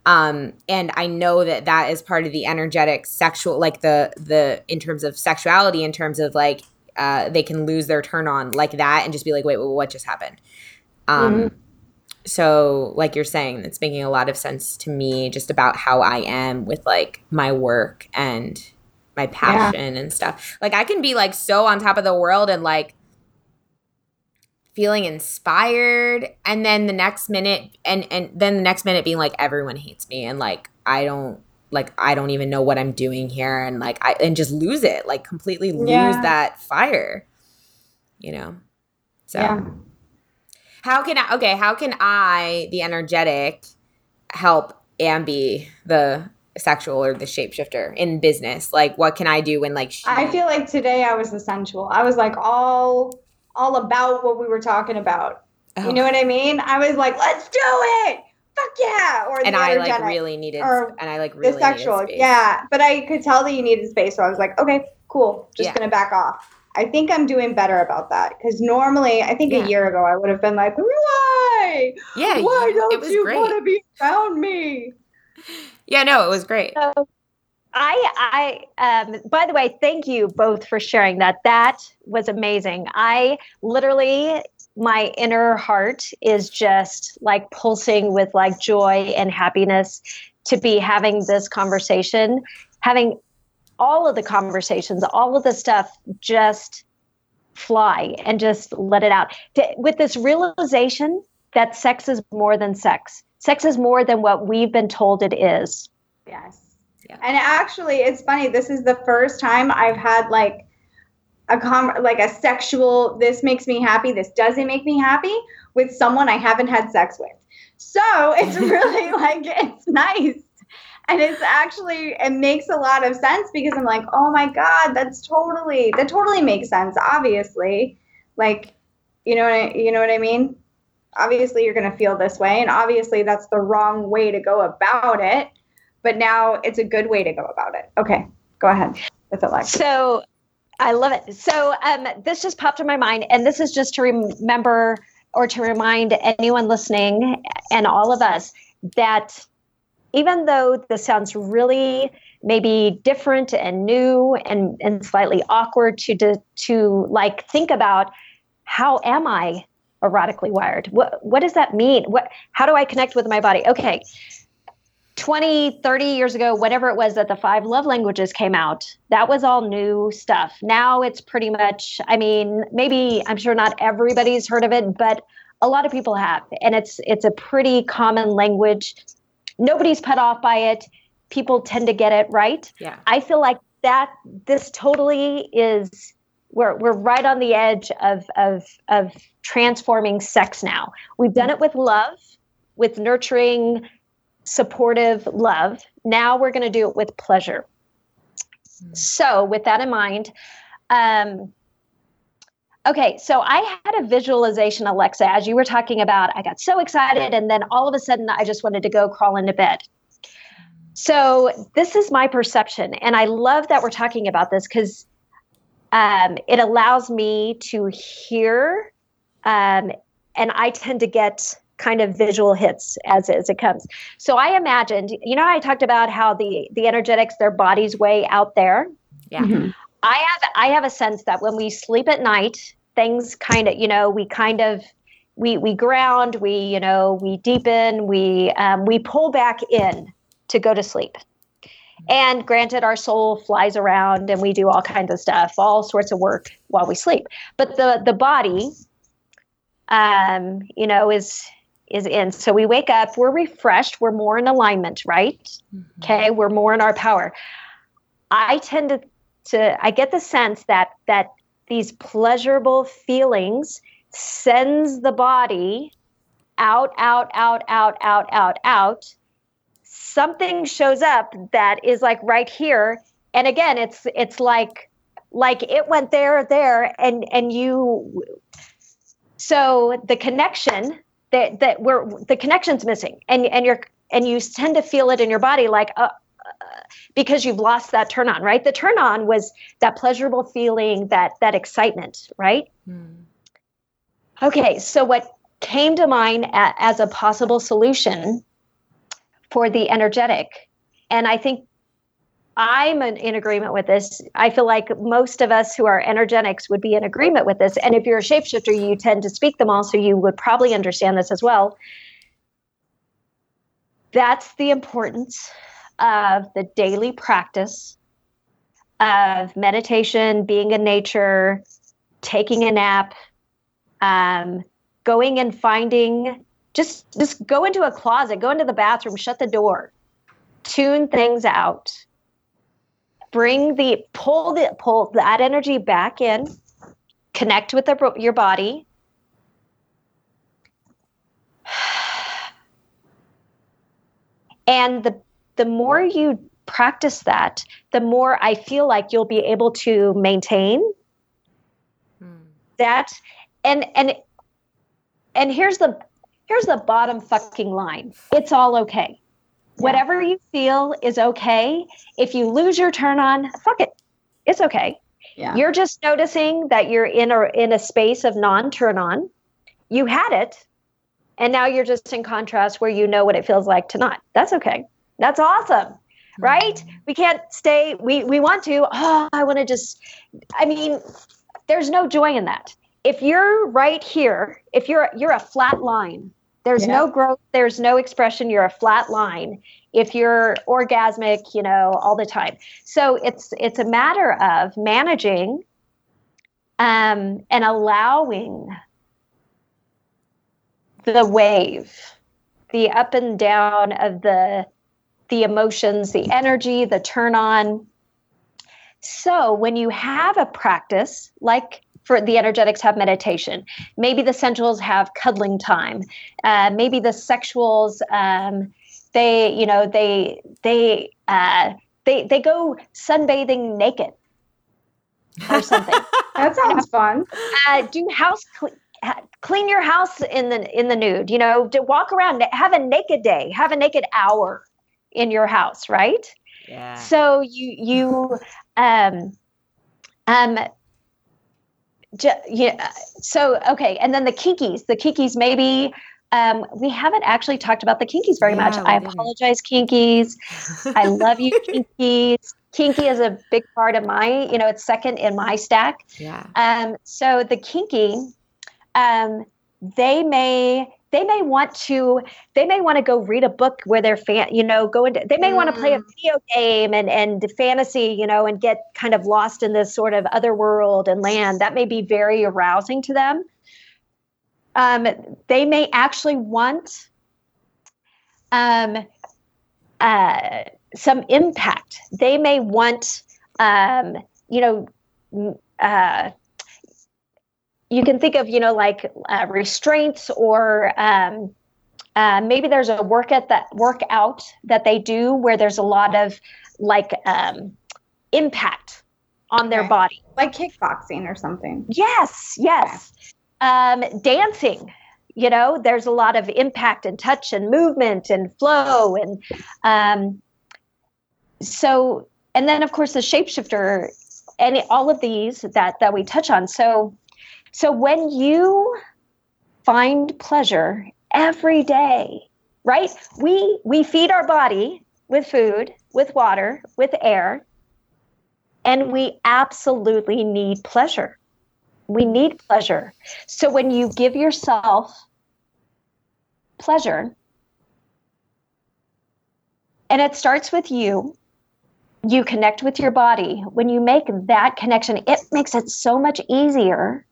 um and i know that that is part of the energetic sexual like the the in terms of sexuality in terms of like uh they can lose their turn on like that and just be like wait, wait what just happened um mm-hmm. So like you're saying it's making a lot of sense to me just about how i am with like my work and my passion yeah. and stuff like i can be like so on top of the world and like feeling inspired and then the next minute and and then the next minute being like everyone hates me and like I don't like I don't even know what I'm doing here and like I and just lose it like completely lose yeah. that fire you know so yeah. How can I okay how can I the energetic help Ambi the sexual or the shapeshifter in business like what can I do when like she- I feel like today I was the sensual. I was like all all about what we were talking about. Oh. You know what I mean? I was like, let's do it. Fuck yeah. Or and I like really needed or and I like really the sexual. Yeah. But I could tell that you needed space. So I was like, okay, cool. Just yeah. gonna back off. I think I'm doing better about that. Because normally I think yeah. a year ago I would have been like, why? Yeah. Why don't you want to be around me? Yeah, no, it was great. So I, I, um, by the way, thank you both for sharing that. That was amazing. I literally, my inner heart is just like pulsing with like joy and happiness to be having this conversation, having all of the conversations, all of the stuff just fly and just let it out. with this realization that sex is more than sex, sex is more than what we've been told it is. Yes. Yeah. And actually, it's funny. This is the first time I've had like a com like a sexual. This makes me happy. This doesn't make me happy with someone I haven't had sex with. So it's really like it's nice. And it's actually it makes a lot of sense because I'm like, oh my god, that's totally that totally makes sense. Obviously, like, you know, what I, you know what I mean. Obviously, you're gonna feel this way, and obviously, that's the wrong way to go about it but now it's a good way to go about it. Okay, go ahead with it, So I love it. So um, this just popped in my mind, and this is just to remember or to remind anyone listening and all of us that even though this sounds really maybe different and new and, and slightly awkward to, to to like think about how am I erotically wired? What what does that mean? What how do I connect with my body? Okay. 20, 30 years ago, whatever it was that the five love languages came out, that was all new stuff. Now it's pretty much, I mean, maybe I'm sure not everybody's heard of it, but a lot of people have. And it's it's a pretty common language. Nobody's put off by it. People tend to get it right. Yeah. I feel like that this totally is we're we're right on the edge of of of transforming sex now. We've done it with love, with nurturing supportive love. Now we're going to do it with pleasure. Mm. So, with that in mind, um, Okay, so I had a visualization, Alexa, as you were talking about. I got so excited, and then all of a sudden, I just wanted to go crawl into bed. So, this is my perception, and I love that we're talking about this because um, it allows me to hear, um, and I tend to get kind of visual hits as, as it comes. So, I imagined, you know, I talked about how the the energetics, their bodies way out there. Yeah. Mm-hmm. I have I have a sense that when we sleep at night, things kind of you know we kind of we we ground, we you know we deepen, we um, we pull back in to go to sleep. And granted, our soul flies around and we do all kinds of stuff, all sorts of work while we sleep. But the the body, um, you know, is is in. So we wake up, we're refreshed, we're more in alignment, right? Mm-hmm. Okay, we're more in our power. I tend to to I get the sense that that these pleasurable feelings sends the body out out out out out out out. Something shows up that is like right here. And again it's it's like like it went there there and and you so the connection that that we're the connection's missing. And and you're and you tend to feel it in your body like uh, because you've lost that turn on, right? The turn on was that pleasurable feeling, that that excitement, right? Mm. Okay, so what came to mind a, as a possible solution for the energetic, and I think I'm in agreement with this. I feel like most of us who are energetics would be in agreement with this. And if you're a shapeshifter, you tend to speak them all, so you would probably understand this as well. That's the importance of the daily practice of meditation, being in nature, taking a nap, um, going and finding just just go into a closet, go into the bathroom, shut the door, tune things out, bring the pull the pull that energy back in, connect with the, your body. And the the more you practice that, the more I feel like you'll be able to maintain hmm. that. And and and here's the here's the bottom fucking line. It's all okay. Yeah. Whatever you feel is okay. If you lose your turn on, fuck it. It's okay. Yeah. You're just noticing that you're in a in a space of non turn on. You had it, and now you're just in contrast where you know what it feels like to not. That's okay. That's awesome. Right? Mm-hmm. We can't stay we we want to, oh, I want to just I mean, there's no joy in that. If you're right here, if you're you're a flat line, there's yeah. no growth, there's no expression, you're a flat line. If you're orgasmic, you know, all the time. So it's it's a matter of managing um, and allowing the wave, the up and down of the the emotions, the energy, the turn on. So when you have a practice like for the energetics have meditation. Maybe the sensuals have cuddling time. Uh, maybe the sexuals, um, they, you know, they they uh, they they go sunbathing naked or something. that sounds fun. Uh, do house clean. Clean your house in the in the nude. You know, to walk around, have a naked day, have a naked hour in your house, right? Yeah. So you you um um ju- yeah so okay and then the kinkies the kinkies maybe um, we haven't actually talked about the kinkies very yeah, much. I apologize, kinkies. I love you, kinkies. Kinky is a big part of my, you know, it's second in my stack. Yeah. Um, so the kinky, um, they may they may want to they may want to go read a book where they're fan you know go into they may mm. want to play a mm. video game and and fantasy you know and get kind of lost in this sort of other world and land that may be very arousing to them um, they may actually want um, uh, some impact they may want um, you know uh, you can think of you know like uh, restraints or um, uh, maybe there's a work at that workout that they do where there's a lot of like um, impact on their Okay. body. Like kickboxing or something. Yes, yes. Um, dancing, you know, there's a lot of impact and touch and movement and flow. And um, so, and then of course the shapeshifter and all of these that, that we touch on. So, so when you find pleasure every day, right? We, we feed our body with food, with water, with air, and we absolutely need pleasure. We need pleasure. So when you give yourself pleasure, and it starts with you, you connect with your body. When you make that connection, it makes it so much easier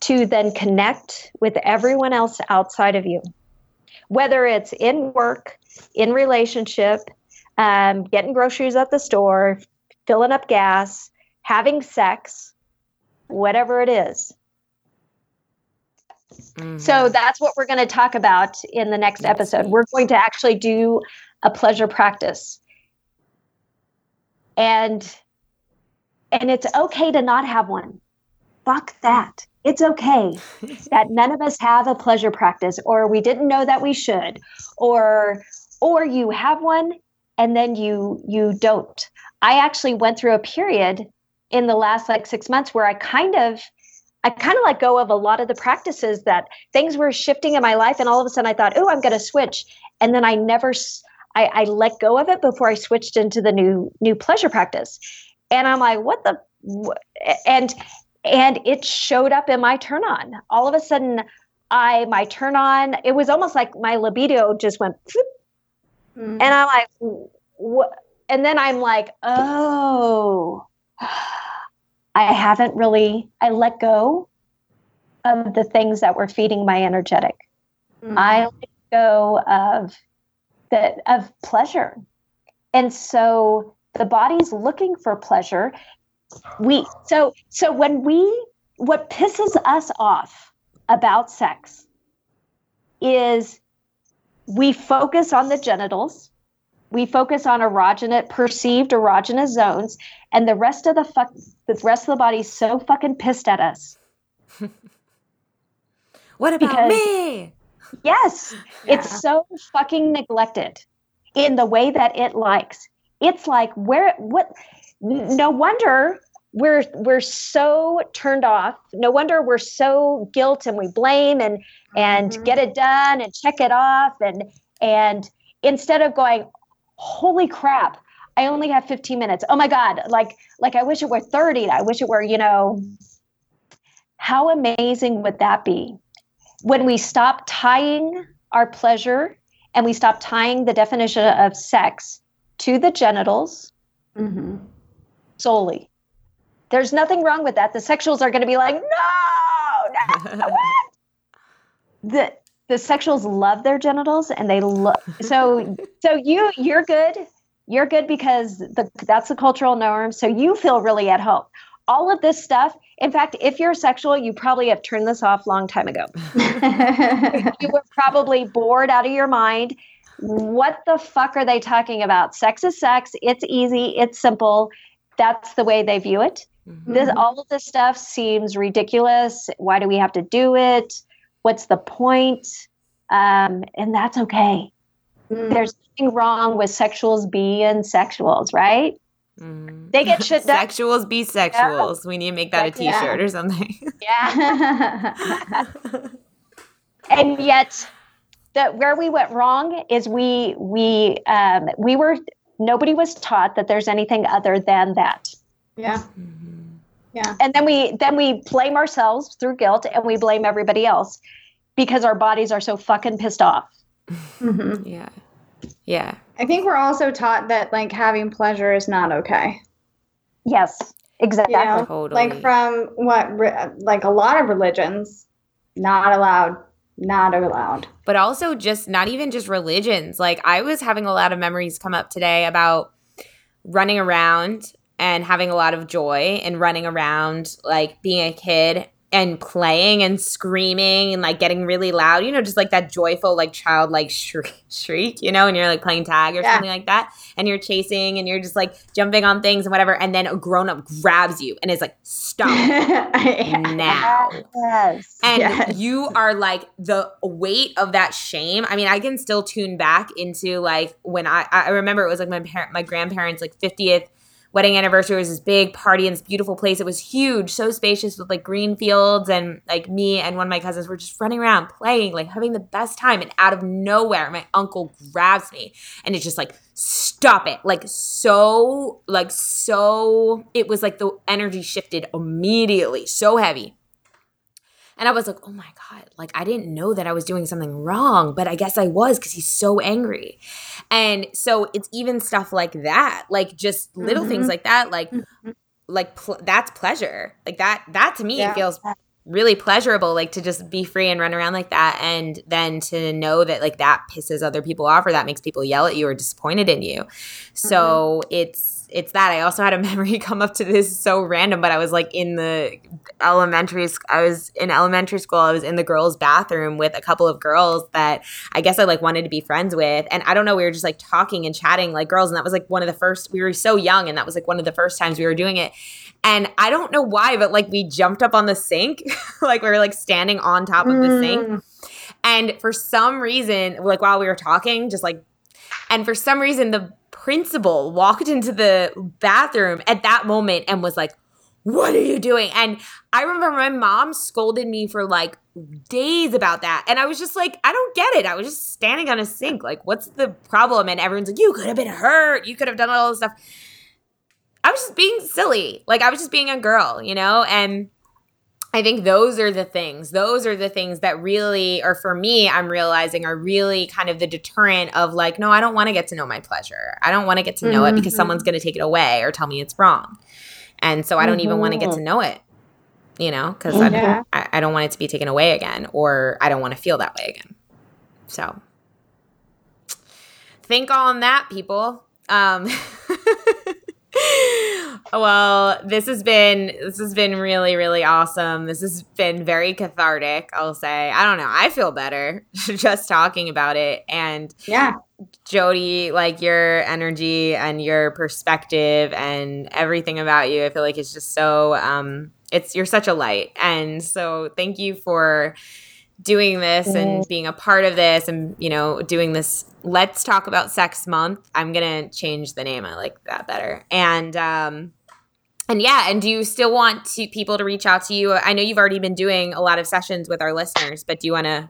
to then connect with everyone else outside of you, whether it's in work, in relationship, um, getting groceries at the store, filling up gas, having sex, whatever it is. Mhm. So that's what we're going to talk about in the next episode. We're going to actually do a pleasure practice. And and it's okay to not have one. Fuck that. It's okay that none of us have a pleasure practice or we didn't know that we should or or you have one and then you you don't. I actually went through a period in the last like 6 months where I kind of I kind of let go of a lot of the practices that things were shifting in my life, and all of a sudden I thought, "Oh, I'm going to switch," and then I never, I let go of it before I switched into the new new pleasure practice, and I'm like, "What the?" And and it showed up in my turn on. All of a sudden, I my turn on. It was almost like my libido just went, "Phoop," Mm. and I'm like, "What?" And then I'm like, "Oh." I haven't really I let go of the things that were feeding my energetic. Mm. I let go of the of pleasure. And so the body's looking for pleasure. We so so when we what pisses us off about sex is we focus on the genitals we focus on erogenous perceived erogenous zones and the rest of the fuck the rest of the body's so fucking pissed at us what about because- me? yes Yeah. it's so fucking neglected in the way that it likes it's like where what no wonder we're we're so turned off. No wonder we're so guilt and we blame and and Mhm. get it done and check it off. And and instead of going holy crap i only have 15 minutes. Oh my god like like i wish it were 30 i wish it were you know. How amazing would that be when we stop tying our pleasure and we stop tying the definition of sex to the genitals Mhm. Solely. There's nothing wrong with that. The sexuals are going to be like no, no what? the the sexuals love their genitals and they love so so you you're good. You're good because the that's the cultural norm so you feel really at home. All of this stuff in fact if you're sexual you probably have turned this off long time ago. You were probably bored out of your mind. What the fuck are they talking about? Sex is sex. It's easy. It's simple that's the way they view it Mhm. this all of this stuff seems ridiculous why do we have to do it what's the point um, and that's okay Mm. there's nothing wrong with sexuals being sexuals right Mhm. They get shit done. Sexuals be sexuals. We need to make that a Sex- yeah. t-shirt or something. yeah and yet that where we went wrong is we we um, we were nobody was taught that there's anything other than that yeah. Mhm. Yeah. and then we then we blame ourselves through guilt and we blame everybody else because our bodies are so fucking pissed off Mhm. Yeah. Yeah. I think we're also taught that like having pleasure is not okay. yes exactly You know, Totally. like from what re- like a lot of religions, not allowed, not allowed. but also just not even just religions. Like I was having a lot of memories come up today about running around and having a lot of joy and running around like being a kid and playing and screaming and like getting really loud, you know, just like that joyful, like childlike shriek, shriek you know, and you're like playing tag or yeah. something like that, and you're chasing and you're just like jumping on things and whatever, and then a grown up grabs you and is like, stop now. Yes. And yes. you are like the weight of that shame. I mean, I can still tune back into like when I, I remember it was like my parent, my grandparents' like 50th wedding anniversary was this big party in this beautiful place. It was huge, so spacious with like green fields and like me and one of my cousins were just running around playing, like having the best time. And out of nowhere, my uncle grabs me and it's just like, stop it. Like so, like so, it was like the energy shifted immediately, so heavy. And I was like, oh my God, like I didn't know that I was doing something wrong, but I guess I was because he's so angry. And so it's even stuff like that, like just little mm-hmm. things like that, like, mm-hmm. like pl- that's pleasure. Like that, that to me yeah. feels really pleasurable, like to just be free and run around like that. And then to know that like that pisses other people off or that makes people yell at you or disappointed in you. So mm-hmm. it's, it's that. I also had a memory come up to this so random, but I was like in the elementary I was in elementary school. I was in the girls' bathroom with a couple of girls that I guess I like wanted to be friends with. And I don't know, we were just like talking and chatting like girls and that was like one of the first we were so young and that was like one of the first times we were doing it. And I don't know why, but like we jumped up on the sink, like we were like standing on top of the sink. Mm. And for some reason, like while we were talking, just like and for some reason the principal walked into the bathroom at that moment and was like, What are you doing? And I remember my mom scolded me for like days about that. And I was just like, I don't get it. I was just standing on a sink. Like, what's the problem? And everyone's like, You could have been hurt. You could have done all this stuff. I was just being silly. Like, I was just being a girl, you know? And I think those are the things. Those are the things that really, or for me, I'm realizing are really kind of the deterrent of like, no, I don't want to get to know my pleasure. I don't want to get to know mm-hmm. it because mm-hmm. someone's going to take it away or tell me it's wrong. And so I don't mm-hmm. even want to get to mm-hmm. know it, you know, because yeah. I, I don't want it to be taken away again or I don't want to feel that way again. So think on that, people. Um, well, this has been this has been really really awesome. This has been very cathartic, I'll say. I don't know. I feel better just talking about it and Yeah. Jodie, like your energy and your perspective and everything about you, I feel like it's just so um it's you're such a light. And so thank you for doing this and mm. being a part of this and you know doing this let's talk about sex month i'm gonna change the name. I like that better. And um and yeah and do you still want to people to reach out to you? I know you've already been doing a lot of sessions with our listeners but do you want to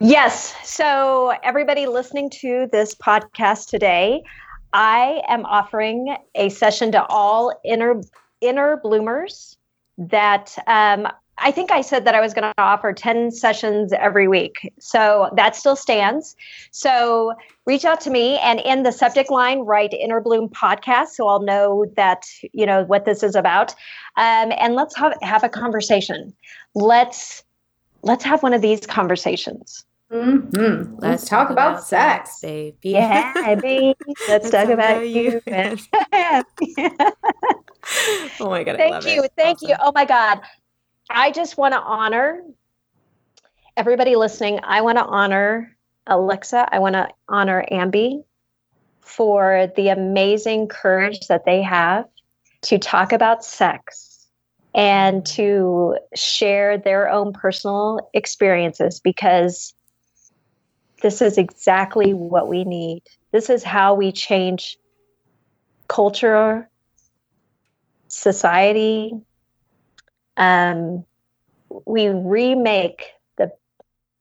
yes. So everybody listening to this podcast today i am offering a session to all inner inner bloomers that um, I think I said that I was going to offer 10 sessions every week. So that still stands. So reach out to me and in the subject line, write Inner Bloom podcast. So I'll know that, you know, what this is about. Um, and let's have, have a conversation. Let's, let's have one of these conversations. Mm-hmm. Let's, Let's, talk, talk about, about, sex, sex baby. Yeah, baby. Let's, talk about you. oh my god! Thank you, it. thank awesome. you. Oh my god, I just want to honor everybody listening. I want to honor Alexa. I want to honor Ambi for the amazing courage that they have to talk about sex and to share their own personal experiences because this is exactly what we need. This is how we change culture, society, um, we remake the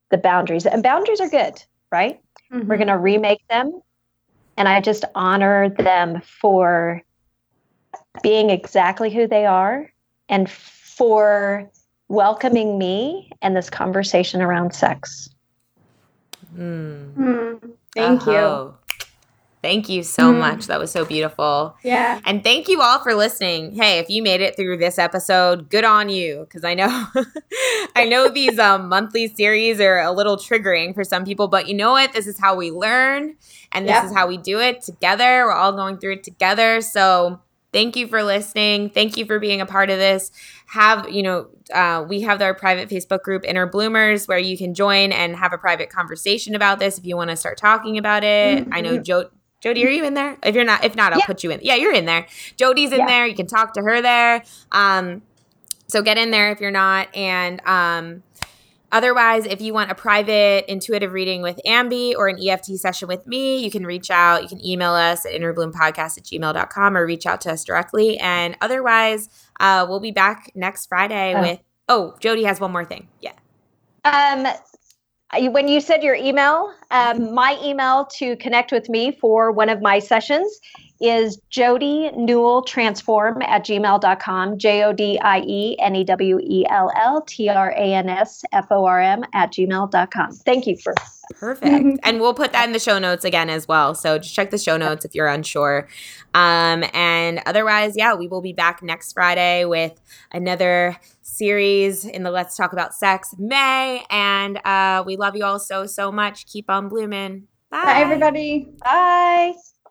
the boundaries and boundaries are good right mm-hmm. we're going to remake them and i just honor them for being exactly who they are and for welcoming me and this conversation around sex mm. Mm. thank uh-huh. you Thank you so mm. much. That was so beautiful. Yeah. And thank you all for listening. Hey, if you made it through this episode, good on you cuz I know I know these um, monthly series are a little triggering for some people, but you know what? This is how we learn and this yep. is how we do it together. We're all going through it together. So Thank you for listening. Thank you for being a part of this. Have, you know, uh, we have our private Facebook group, Inner Bloomers, where you can join and have a private conversation about this if you want to start talking about it. Mm-hmm. I know jo- Jodie, are you in there? If you're not, if not, I'll yeah. put you in. Yeah, you're in there. Jodie's in yeah. there. You can talk to her there. Um, so get in there if you're not. And um, Otherwise, if you want a private intuitive reading with Ambi or an EFT session with me, you can reach out. You can email us at innerbloompodcast at gmail.com or reach out to us directly. And otherwise, uh, we'll be back next Friday oh. with, oh, Jodie has one more thing. Yeah. Um, when you said your email, um, my email to connect with me for one of my sessions is Jodie Newell Transform at gmail.com, J O D I E N E W E L L T R A N S F O R M at gmail.com. Thank you for. Perfect. and we'll put that in the show notes again as well. So just check the show notes if you're unsure. Um, and otherwise, yeah, we will be back next Friday with another series in the Let's Talk About Sex May. And uh, we love you all so, so much. Keep on blooming. Bye. Bye, everybody. Bye.